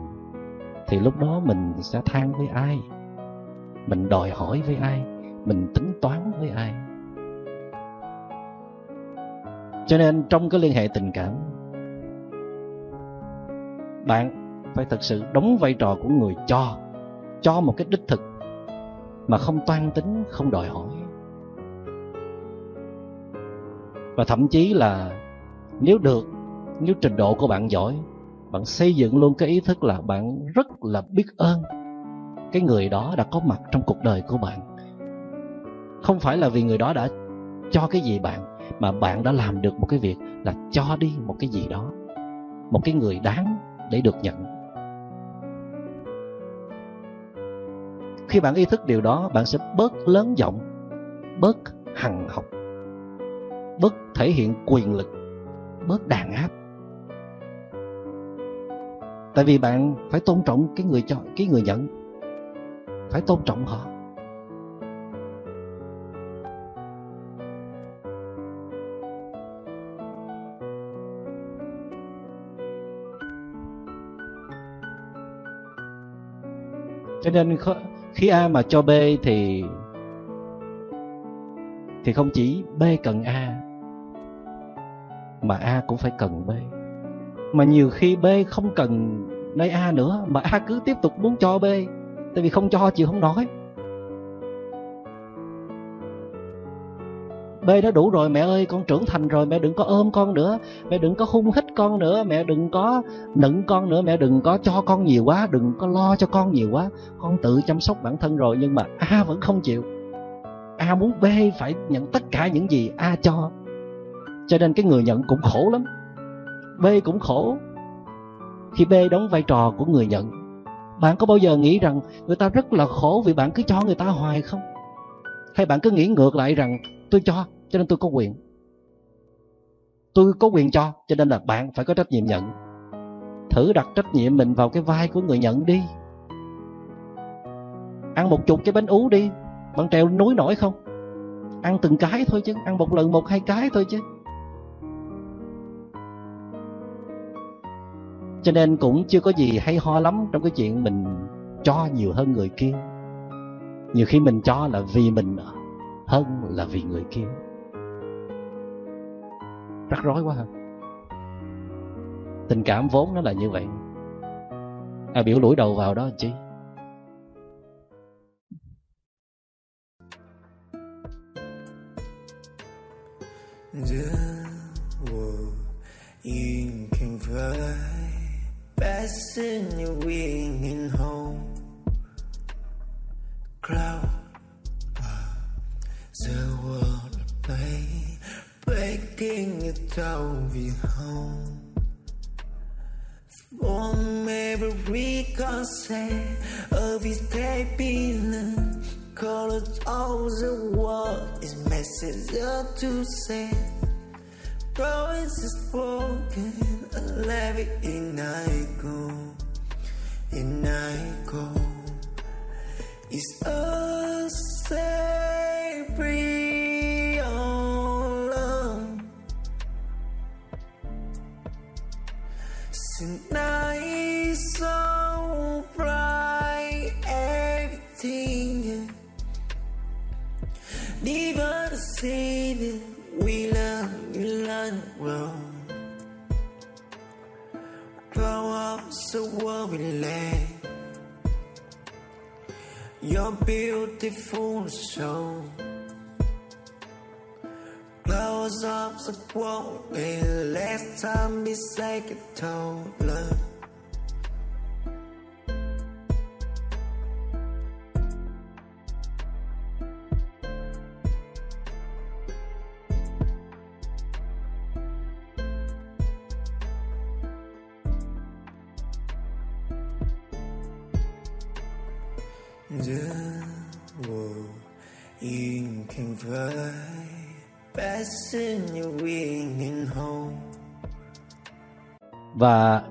Speaker 2: Thì lúc đó mình sẽ than với ai? Mình đòi hỏi với ai? Mình tính toán với ai? Cho nên trong cái liên hệ tình cảm, bạn phải thật sự đóng vai trò của người cho cho một cái đích thực mà không toan tính, không đòi hỏi. Và thậm chí là nếu được, nếu trình độ của bạn giỏi, bạn xây dựng luôn cái ý thức là bạn rất là biết ơn cái người đó đã có mặt trong cuộc đời của bạn. Không phải là vì người đó đã cho cái gì bạn, mà bạn đã làm được một cái việc là cho đi một cái gì đó, một cái người đáng để được nhận. Khi bạn ý thức điều đó, bạn sẽ bớt lớn giọng, bớt hằng học, bớt thể hiện quyền lực bớt đàn áp. Tại vì bạn phải tôn trọng cái người cho, cái người nhận phải tôn trọng họ. Cho nên khi A mà cho B thì thì không chỉ B cần A mà A cũng phải cần B. Mà nhiều khi B không cần nơi A nữa, mà A cứ tiếp tục muốn cho B, tại vì không cho chịu không nói. B đã đủ rồi, mẹ ơi, con trưởng thành rồi, mẹ đừng có ôm con nữa, mẹ đừng có hung hít con nữa, mẹ đừng có nựng con nữa, mẹ đừng có cho con nhiều quá, đừng có lo cho con nhiều quá. Con tự chăm sóc bản thân rồi, nhưng mà A vẫn không chịu. A muốn B phải nhận tất cả những gì A cho cho nên cái người nhận cũng khổ lắm. B cũng khổ. Khi B đóng vai trò của người nhận, bạn có bao giờ nghĩ rằng người ta rất là khổ vì bạn cứ cho người ta hoài không? Hay bạn cứ nghĩ ngược lại rằng, tôi cho cho nên tôi có quyền. Tôi có quyền cho cho nên là bạn phải có trách nhiệm nhận. Thử đặt trách nhiệm mình vào cái vai của người nhận đi. Ăn một chục cái bánh ú đi. Bạn trèo núi nổi không? Ăn từng cái thôi chứ, ăn một lần một hai cái thôi chứ. Cho nên cũng chưa có gì hay ho lắm trong cái chuyện mình cho nhiều hơn người kia. Nhiều khi mình cho là vì mình hơn là vì người kia. Rắc rối quá hả? tình cảm vốn nó là như vậy. À, biểu lũi đầu vào đó chi? Giữa you can cry passing your wing in home cloud the world may break
Speaker 3: can you tell me home? From every concept of his taping, uh, colors of the world is message up to say. Promise is broken, a levy in I go, in I go. It's a sacred love. Tonight so bright, everything. Never the same. We love, unwell. Grow up so worldly. You're beautiful, soul. close up so worldly. Last time it's like a Love.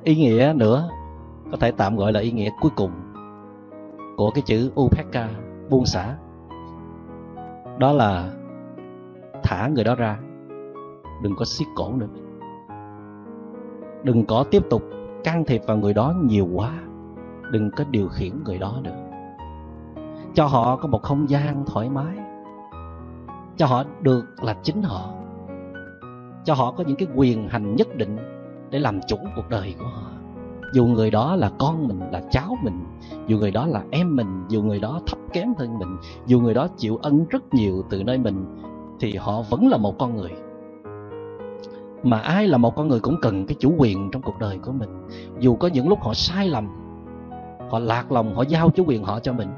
Speaker 2: Ý nghĩa nữa, có thể tạm gọi là ý nghĩa cuối cùng của cái chữ upeka, buông xả. Đó là thả người đó ra. Đừng có siết cổ nữa. Đừng có tiếp tục can thiệp vào người đó nhiều quá. Đừng có điều khiển người đó nữa. Cho họ có một không gian thoải mái. Cho họ được là chính họ. Cho họ có những cái quyền hành nhất định để làm chủ cuộc đời của họ. Dù người đó là con mình, là cháu mình, dù người đó là em mình, dù người đó thấp kém hơn mình, dù người đó chịu ân rất nhiều từ nơi mình, thì họ vẫn là một con người. Mà ai là một con người cũng cần cái chủ quyền trong cuộc đời của mình. Dù có những lúc họ sai lầm, họ lạc lòng, họ giao chủ quyền họ cho mình.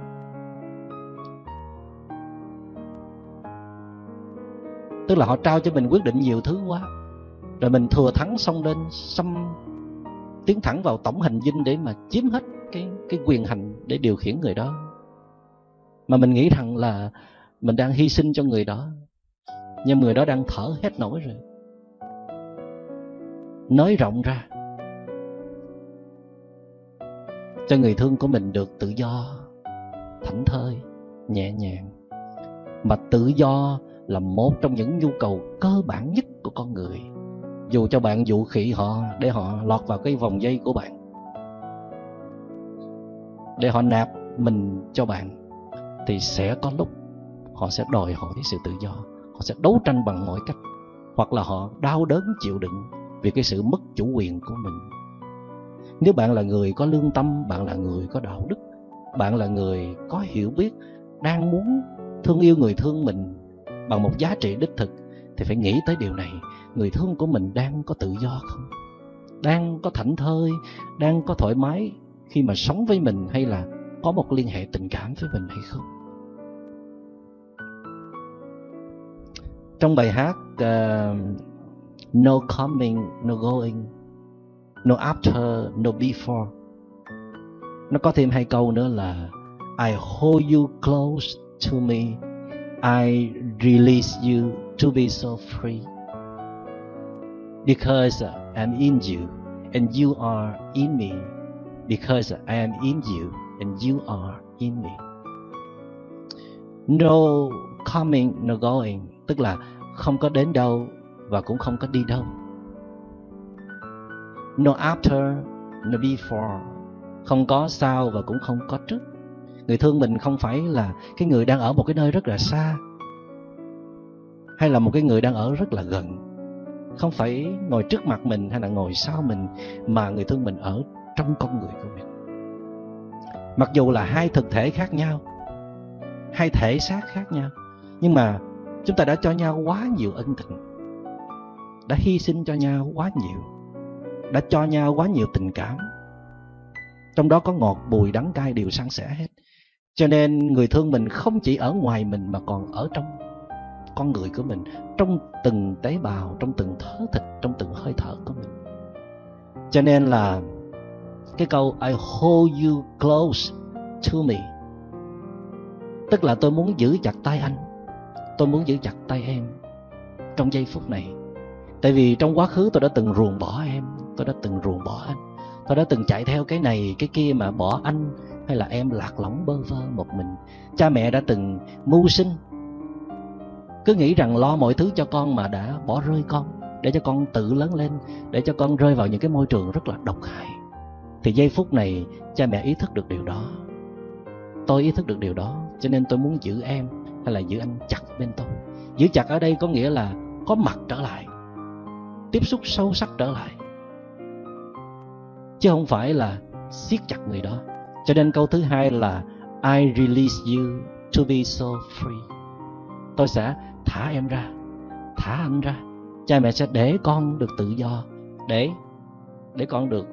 Speaker 2: Tức là họ trao cho mình quyết định nhiều thứ quá rồi mình thừa thắng xông lên xâm tiến thẳng vào tổng hành dinh để mà chiếm hết cái cái quyền hành để điều khiển người đó. Mà mình nghĩ rằng là mình đang hy sinh cho người đó, nhưng người đó đang thở hết nổi rồi. Nới rộng ra, cho người thương của mình được tự do, thảnh thơi, nhẹ nhàng. Mà tự do là một trong những nhu cầu cơ bản nhất của con người dù cho bạn dụ khỉ họ để họ lọt vào cái vòng dây của bạn. Để họ nạp mình cho bạn, thì sẽ có lúc họ sẽ đòi hỏi sự tự do. Họ sẽ đấu tranh bằng mọi cách, hoặc là họ đau đớn chịu đựng vì cái sự mất chủ quyền của mình. Nếu bạn là người có lương tâm, bạn là người có đạo đức, bạn là người có hiểu biết, đang muốn thương yêu người thương mình bằng một giá trị đích thực, thì phải nghĩ tới điều này người thương của mình đang có tự do không? Đang có thảnh thơi đang có thoải mái khi mà sống với mình hay là có một liên hệ tình cảm với mình hay không? Trong bài hát uh, no coming no going no after no before nó có thêm hai câu nữa là I hold you close to me I release you to be so free because I'm in you and you are in me. Because I am in you and you are in me. No coming, no going. Tức là không có đến đâu và cũng không có đi đâu. No after, no before. Không có sau và cũng không có trước. Người thương mình không phải là cái người đang ở một cái nơi rất là xa, hay là một cái người đang ở rất là gần không phải ngồi trước mặt mình hay là ngồi sau mình, mà người thương mình ở trong con người của mình. Mặc dù là hai thực thể khác nhau, hai thể xác khác nhau, nhưng mà chúng ta đã cho nhau quá nhiều ân tình, đã hy sinh cho nhau quá nhiều, đã cho nhau quá nhiều tình cảm. Trong đó có ngọt, bùi, đắng cay đều san sẻ hết. Cho nên người thương mình không chỉ ở ngoài mình mà còn ở trong con người của mình trong từng tế bào, trong từng thớ thịt, trong từng hơi thở của mình. Cho nên là cái câu I hold you close to me tức là tôi muốn giữ chặt tay anh, tôi muốn giữ chặt tay em trong giây phút này. Tại vì trong quá khứ tôi đã từng ruồng bỏ em, tôi đã từng ruồng bỏ anh, tôi đã từng chạy theo cái này, cái kia mà bỏ anh hay là em lạc lõng bơ vơ một mình. Cha mẹ đã từng mưu sinh cứ nghĩ rằng lo mọi thứ cho con mà đã bỏ rơi con, để cho con tự lớn lên, để cho con rơi vào những cái môi trường rất là độc hại. Thì giây phút này, cha mẹ ý thức được điều đó. Tôi ý thức được điều đó, cho nên tôi muốn giữ em hay là giữ anh chặt bên tôi. Giữ chặt ở đây có nghĩa là có mặt trở lại, tiếp xúc sâu sắc trở lại. Chứ không phải là siết chặt người đó. Cho nên câu thứ hai là, I release you to be so free. Tôi sẽ thả em ra, thả anh ra. Cha mẹ sẽ để con được tự do, để để con được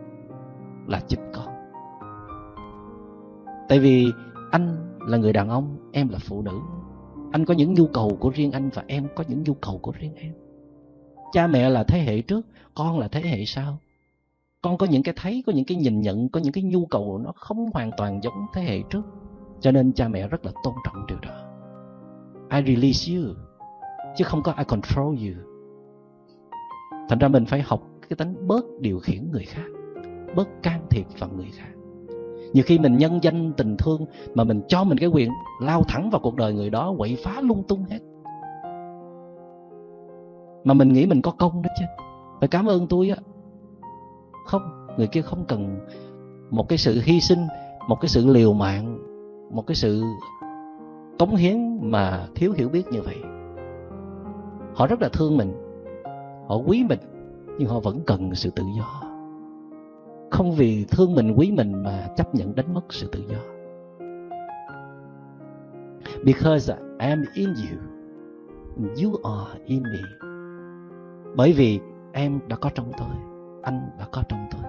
Speaker 2: là chính con. Tại vì anh là người đàn ông, em là phụ nữ. Anh có những nhu cầu của riêng anh và em có những nhu cầu của riêng em. Cha mẹ là thế hệ trước, con là thế hệ sau. Con có những cái thấy, có những cái nhìn nhận, có những cái nhu cầu nó không hoàn toàn giống thế hệ trước. Cho nên cha mẹ rất là tôn trọng điều đó. I release you chứ không có I control you. Thành ra mình phải học cái tính bớt điều khiển người khác, bớt can thiệp vào người khác. Nhiều khi mình nhân danh tình thương mà mình cho mình cái quyền lao thẳng vào cuộc đời người đó, quậy phá lung tung hết. Mà mình nghĩ mình có công đó chứ. Phải cảm ơn tôi á. Không, người kia không cần một cái sự hy sinh, một cái sự liều mạng, một cái sự cống hiến mà thiếu hiểu biết như vậy họ rất là thương mình. Họ quý mình, nhưng họ vẫn cần sự tự do. Không vì thương mình, quý mình mà chấp nhận đánh mất sự tự do. Because I am in you you are in me. Bởi vì em đã có trong tôi, anh đã có trong tôi.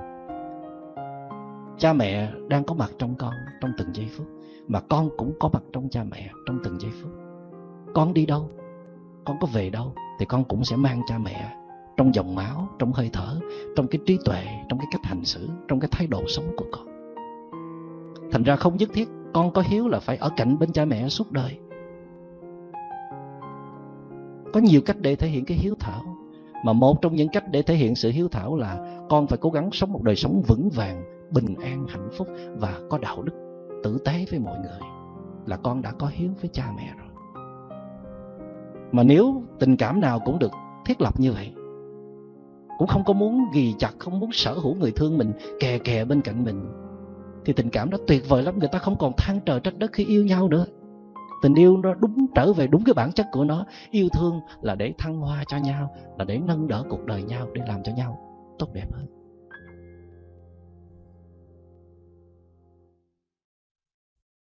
Speaker 2: Cha mẹ đang có mặt trong con trong từng giây phút, mà con cũng có mặt trong cha mẹ trong từng giây phút. Con đi đâu? Con có về đâu thì con cũng sẽ mang cha mẹ trong dòng máu, trong hơi thở, trong cái trí tuệ, trong cái cách hành xử, trong cái thái độ sống của con. Thành ra không nhất thiết con có hiếu là phải ở cạnh bên cha mẹ suốt đời. Có nhiều cách để thể hiện cái hiếu thảo, mà một trong những cách để thể hiện sự hiếu thảo là con phải cố gắng sống một đời sống vững vàng, bình an, hạnh phúc và có đạo đức tử tế với mọi người, là con đã có hiếu với cha mẹ rồi mà nếu tình cảm nào cũng được thiết lập như vậy, cũng không có muốn ghi chặt, không muốn sở hữu người thương mình, kè kè bên cạnh mình, thì tình cảm đó tuyệt vời lắm. Người ta không còn than trời trách đất khi yêu nhau nữa. Tình yêu nó đúng trở về đúng cái bản chất của nó. Yêu thương là để thăng hoa cho nhau, là để nâng đỡ cuộc đời nhau, để làm cho nhau tốt đẹp hơn.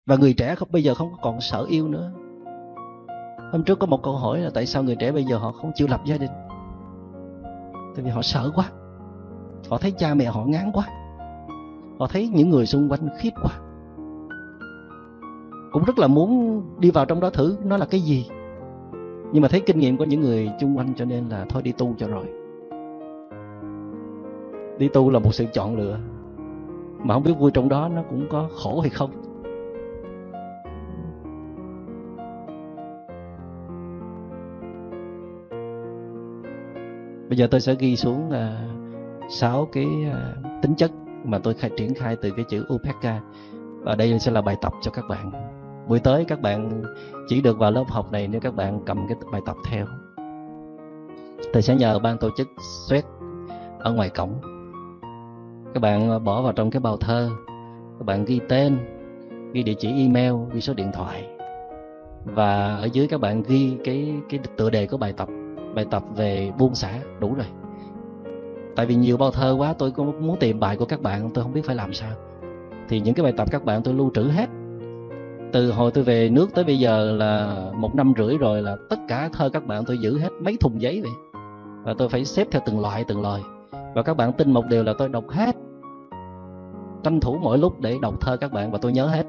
Speaker 2: Và người trẻ không, bây giờ không còn sợ yêu nữa hôm trước có một câu hỏi là tại sao người trẻ bây giờ họ không chịu lập gia đình? Tại vì họ sợ quá. Họ thấy cha mẹ họ ngán quá. Họ thấy những người xung quanh khiếp quá. Cũng rất là muốn đi vào trong đó thử, nó là cái gì? Nhưng mà thấy kinh nghiệm của những người chung quanh cho nên là thôi đi tu cho rồi. Đi tu là một sự chọn lựa. Mà không biết vui trong đó nó cũng có khổ hay không. Bây giờ tôi sẽ ghi xuống à, sáu uh, cái uh, tính chất mà tôi khai, triển khai từ cái chữ upeka. Và đây sẽ là bài tập cho các bạn. Buổi tới các bạn chỉ được vào lớp học này nếu các bạn cầm cái bài tập theo. Tôi sẽ nhờ ban tổ chức xét ở ngoài cổng. Các bạn à, bỏ vào trong cái bào thơ. Các bạn ghi tên ghi địa chỉ email ghi số điện thoại. Và ở dưới các bạn ghi cái cái tựa đề của bài tập bài tập về buông xả, đủ rồi. Tại vì nhiều bao thơ quá, tôi cũng muốn tìm bài của các bạn, tôi không biết phải làm sao. Thì những cái bài tập các bạn tôi lưu trữ hết. Từ hồi tôi về nước tới bây giờ là một năm rưỡi rồi là tất cả thơ các bạn tôi giữ hết mấy thùng giấy vậy. Và tôi phải xếp theo từng loại, từng lời. và các bạn tin một điều là tôi đọc hết. Tranh thủ mỗi lúc để đọc thơ các bạn và tôi nhớ hết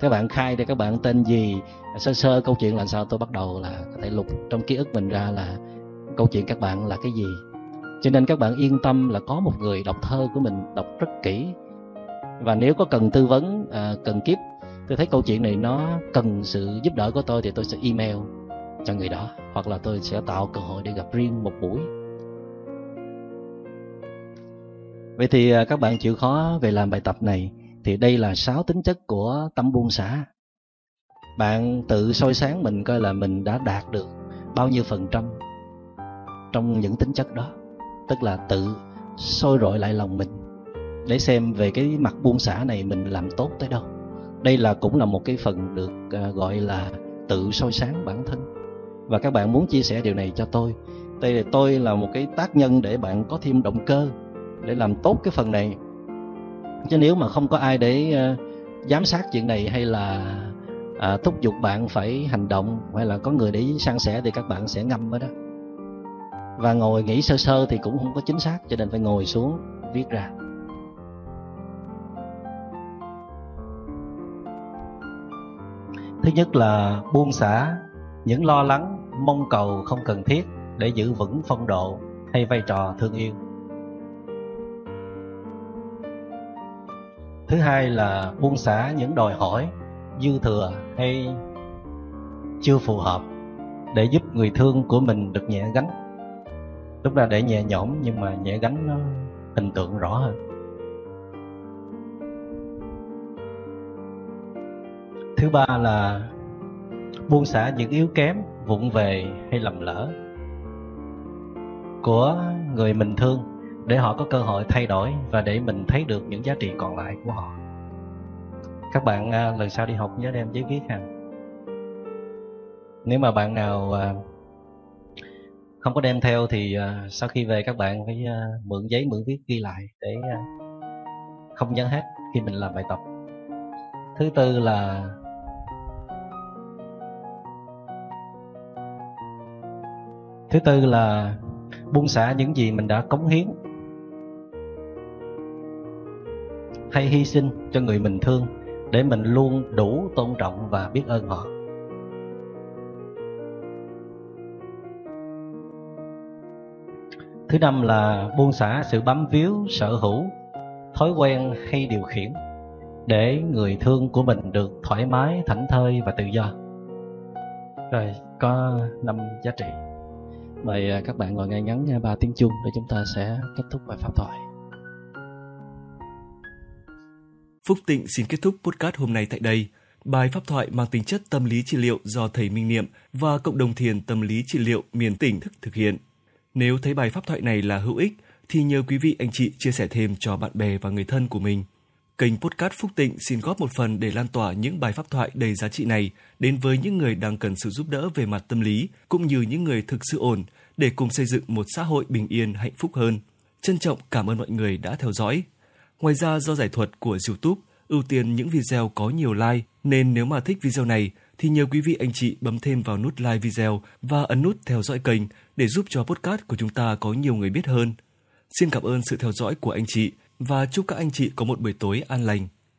Speaker 2: các bạn khai để các bạn tên gì? Sơ sơ câu chuyện là sao? Tôi bắt đầu là có thể lục trong ký ức mình ra là câu chuyện các bạn là cái gì. Cho nên các bạn yên tâm là có một người đọc thơ của mình đọc rất kỹ. Và nếu có cần tư vấn à, cần kiếp tôi thấy câu chuyện này nó cần sự giúp đỡ của tôi thì tôi sẽ email cho người đó hoặc là tôi sẽ tạo cơ hội để gặp riêng một buổi. Vậy thì à, các bạn chịu khó về làm bài tập này thì đây là sáu tính chất của tâm buông xả. Bạn tự soi sáng mình coi là mình đã đạt được bao nhiêu phần trăm trong những tính chất đó. Tức là tự soi rọi lại lòng mình để xem về cái mặt buông xả này mình làm tốt tới đâu. Đây là cũng là một cái phần được à, gọi là tự soi sáng bản thân. Và các bạn muốn chia sẻ điều này cho tôi. Đây là tôi là một cái tác nhân để bạn có thêm động cơ để làm tốt cái phần này chứ nếu mà không có ai để uh, giám sát chuyện này hay là uh, thúc giục bạn phải hành động hay là có người để san sẻ thì các bạn sẽ ngâm ở đó. Và ngồi nghĩ sơ sơ thì cũng không có chính xác cho nên phải ngồi xuống viết ra. Thứ nhất là buông xả những lo lắng mong cầu không cần thiết để giữ vững phong độ hay vai trò thương yêu. Thứ hai là buông xả những đòi hỏi dư thừa hay chưa phù hợp để giúp người thương của mình được nhẹ gánh. Lúc là để nhẹ nhõm nhưng mà nhẹ gánh nó hình tượng rõ hơn. Thứ ba là buông xả những yếu kém, vụng về hay lầm lỡ của người mình thương để họ có cơ hội thay đổi và để mình thấy được những giá trị còn lại của họ. Các bạn à, lần sau đi học nhớ đem giấy viết ha. Nếu mà bạn nào à, không có đem theo thì à, sau khi về các bạn phải mượn giấy, mượn viết ghi lại để không nhớ hết khi mình làm bài tập. Thứ tư là thứ tư là buông xả những gì mình đã cống hiến. Hay hy sinh cho người mình thương để mình luôn đủ tôn trọng và biết ơn họ. Thứ năm là buông xả sự bám víu, sở hữu, thói quen hay điều khiển để người thương của mình được thoải mái, thảnh thơi và tự do. Rồi, có năm giá trị. Mời à, các bạn ngồi ngay ngắn ba tiếng chuông để chúng ta sẽ kết thúc bài pháp thoại.
Speaker 4: Phúc Tịnh xin kết thúc podcast hôm nay tại đây. Bài pháp thoại mang tính chất tâm lý trị liệu do thầy Minh Niệm và cộng đồng thiền tâm lý trị liệu miền tỉnh thức thực hiện. Nếu thấy bài pháp thoại này là hữu ích thì nhờ quý vị anh chị chia sẻ thêm cho bạn bè và người thân của mình. Kênh Podcast Phúc Tịnh xin góp một phần để lan tỏa những bài pháp thoại đầy giá trị này đến với những người đang cần sự giúp đỡ về mặt tâm lý, cũng như những người thực sự ổn để cùng xây dựng một xã hội bình yên hạnh phúc hơn. Trân trọng cảm ơn mọi người đã theo dõi. Ngoài ra, do giải thuật của YouTube ưu tiên những video có nhiều like, nên nếu mà thích video này thì nhờ quý vị anh chị bấm thêm vào nút like video và ấn nút theo dõi kênh để giúp cho podcast của chúng ta có nhiều người biết hơn. Xin cảm ơn sự theo dõi của anh chị và chúc các anh chị có một buổi tối an lành.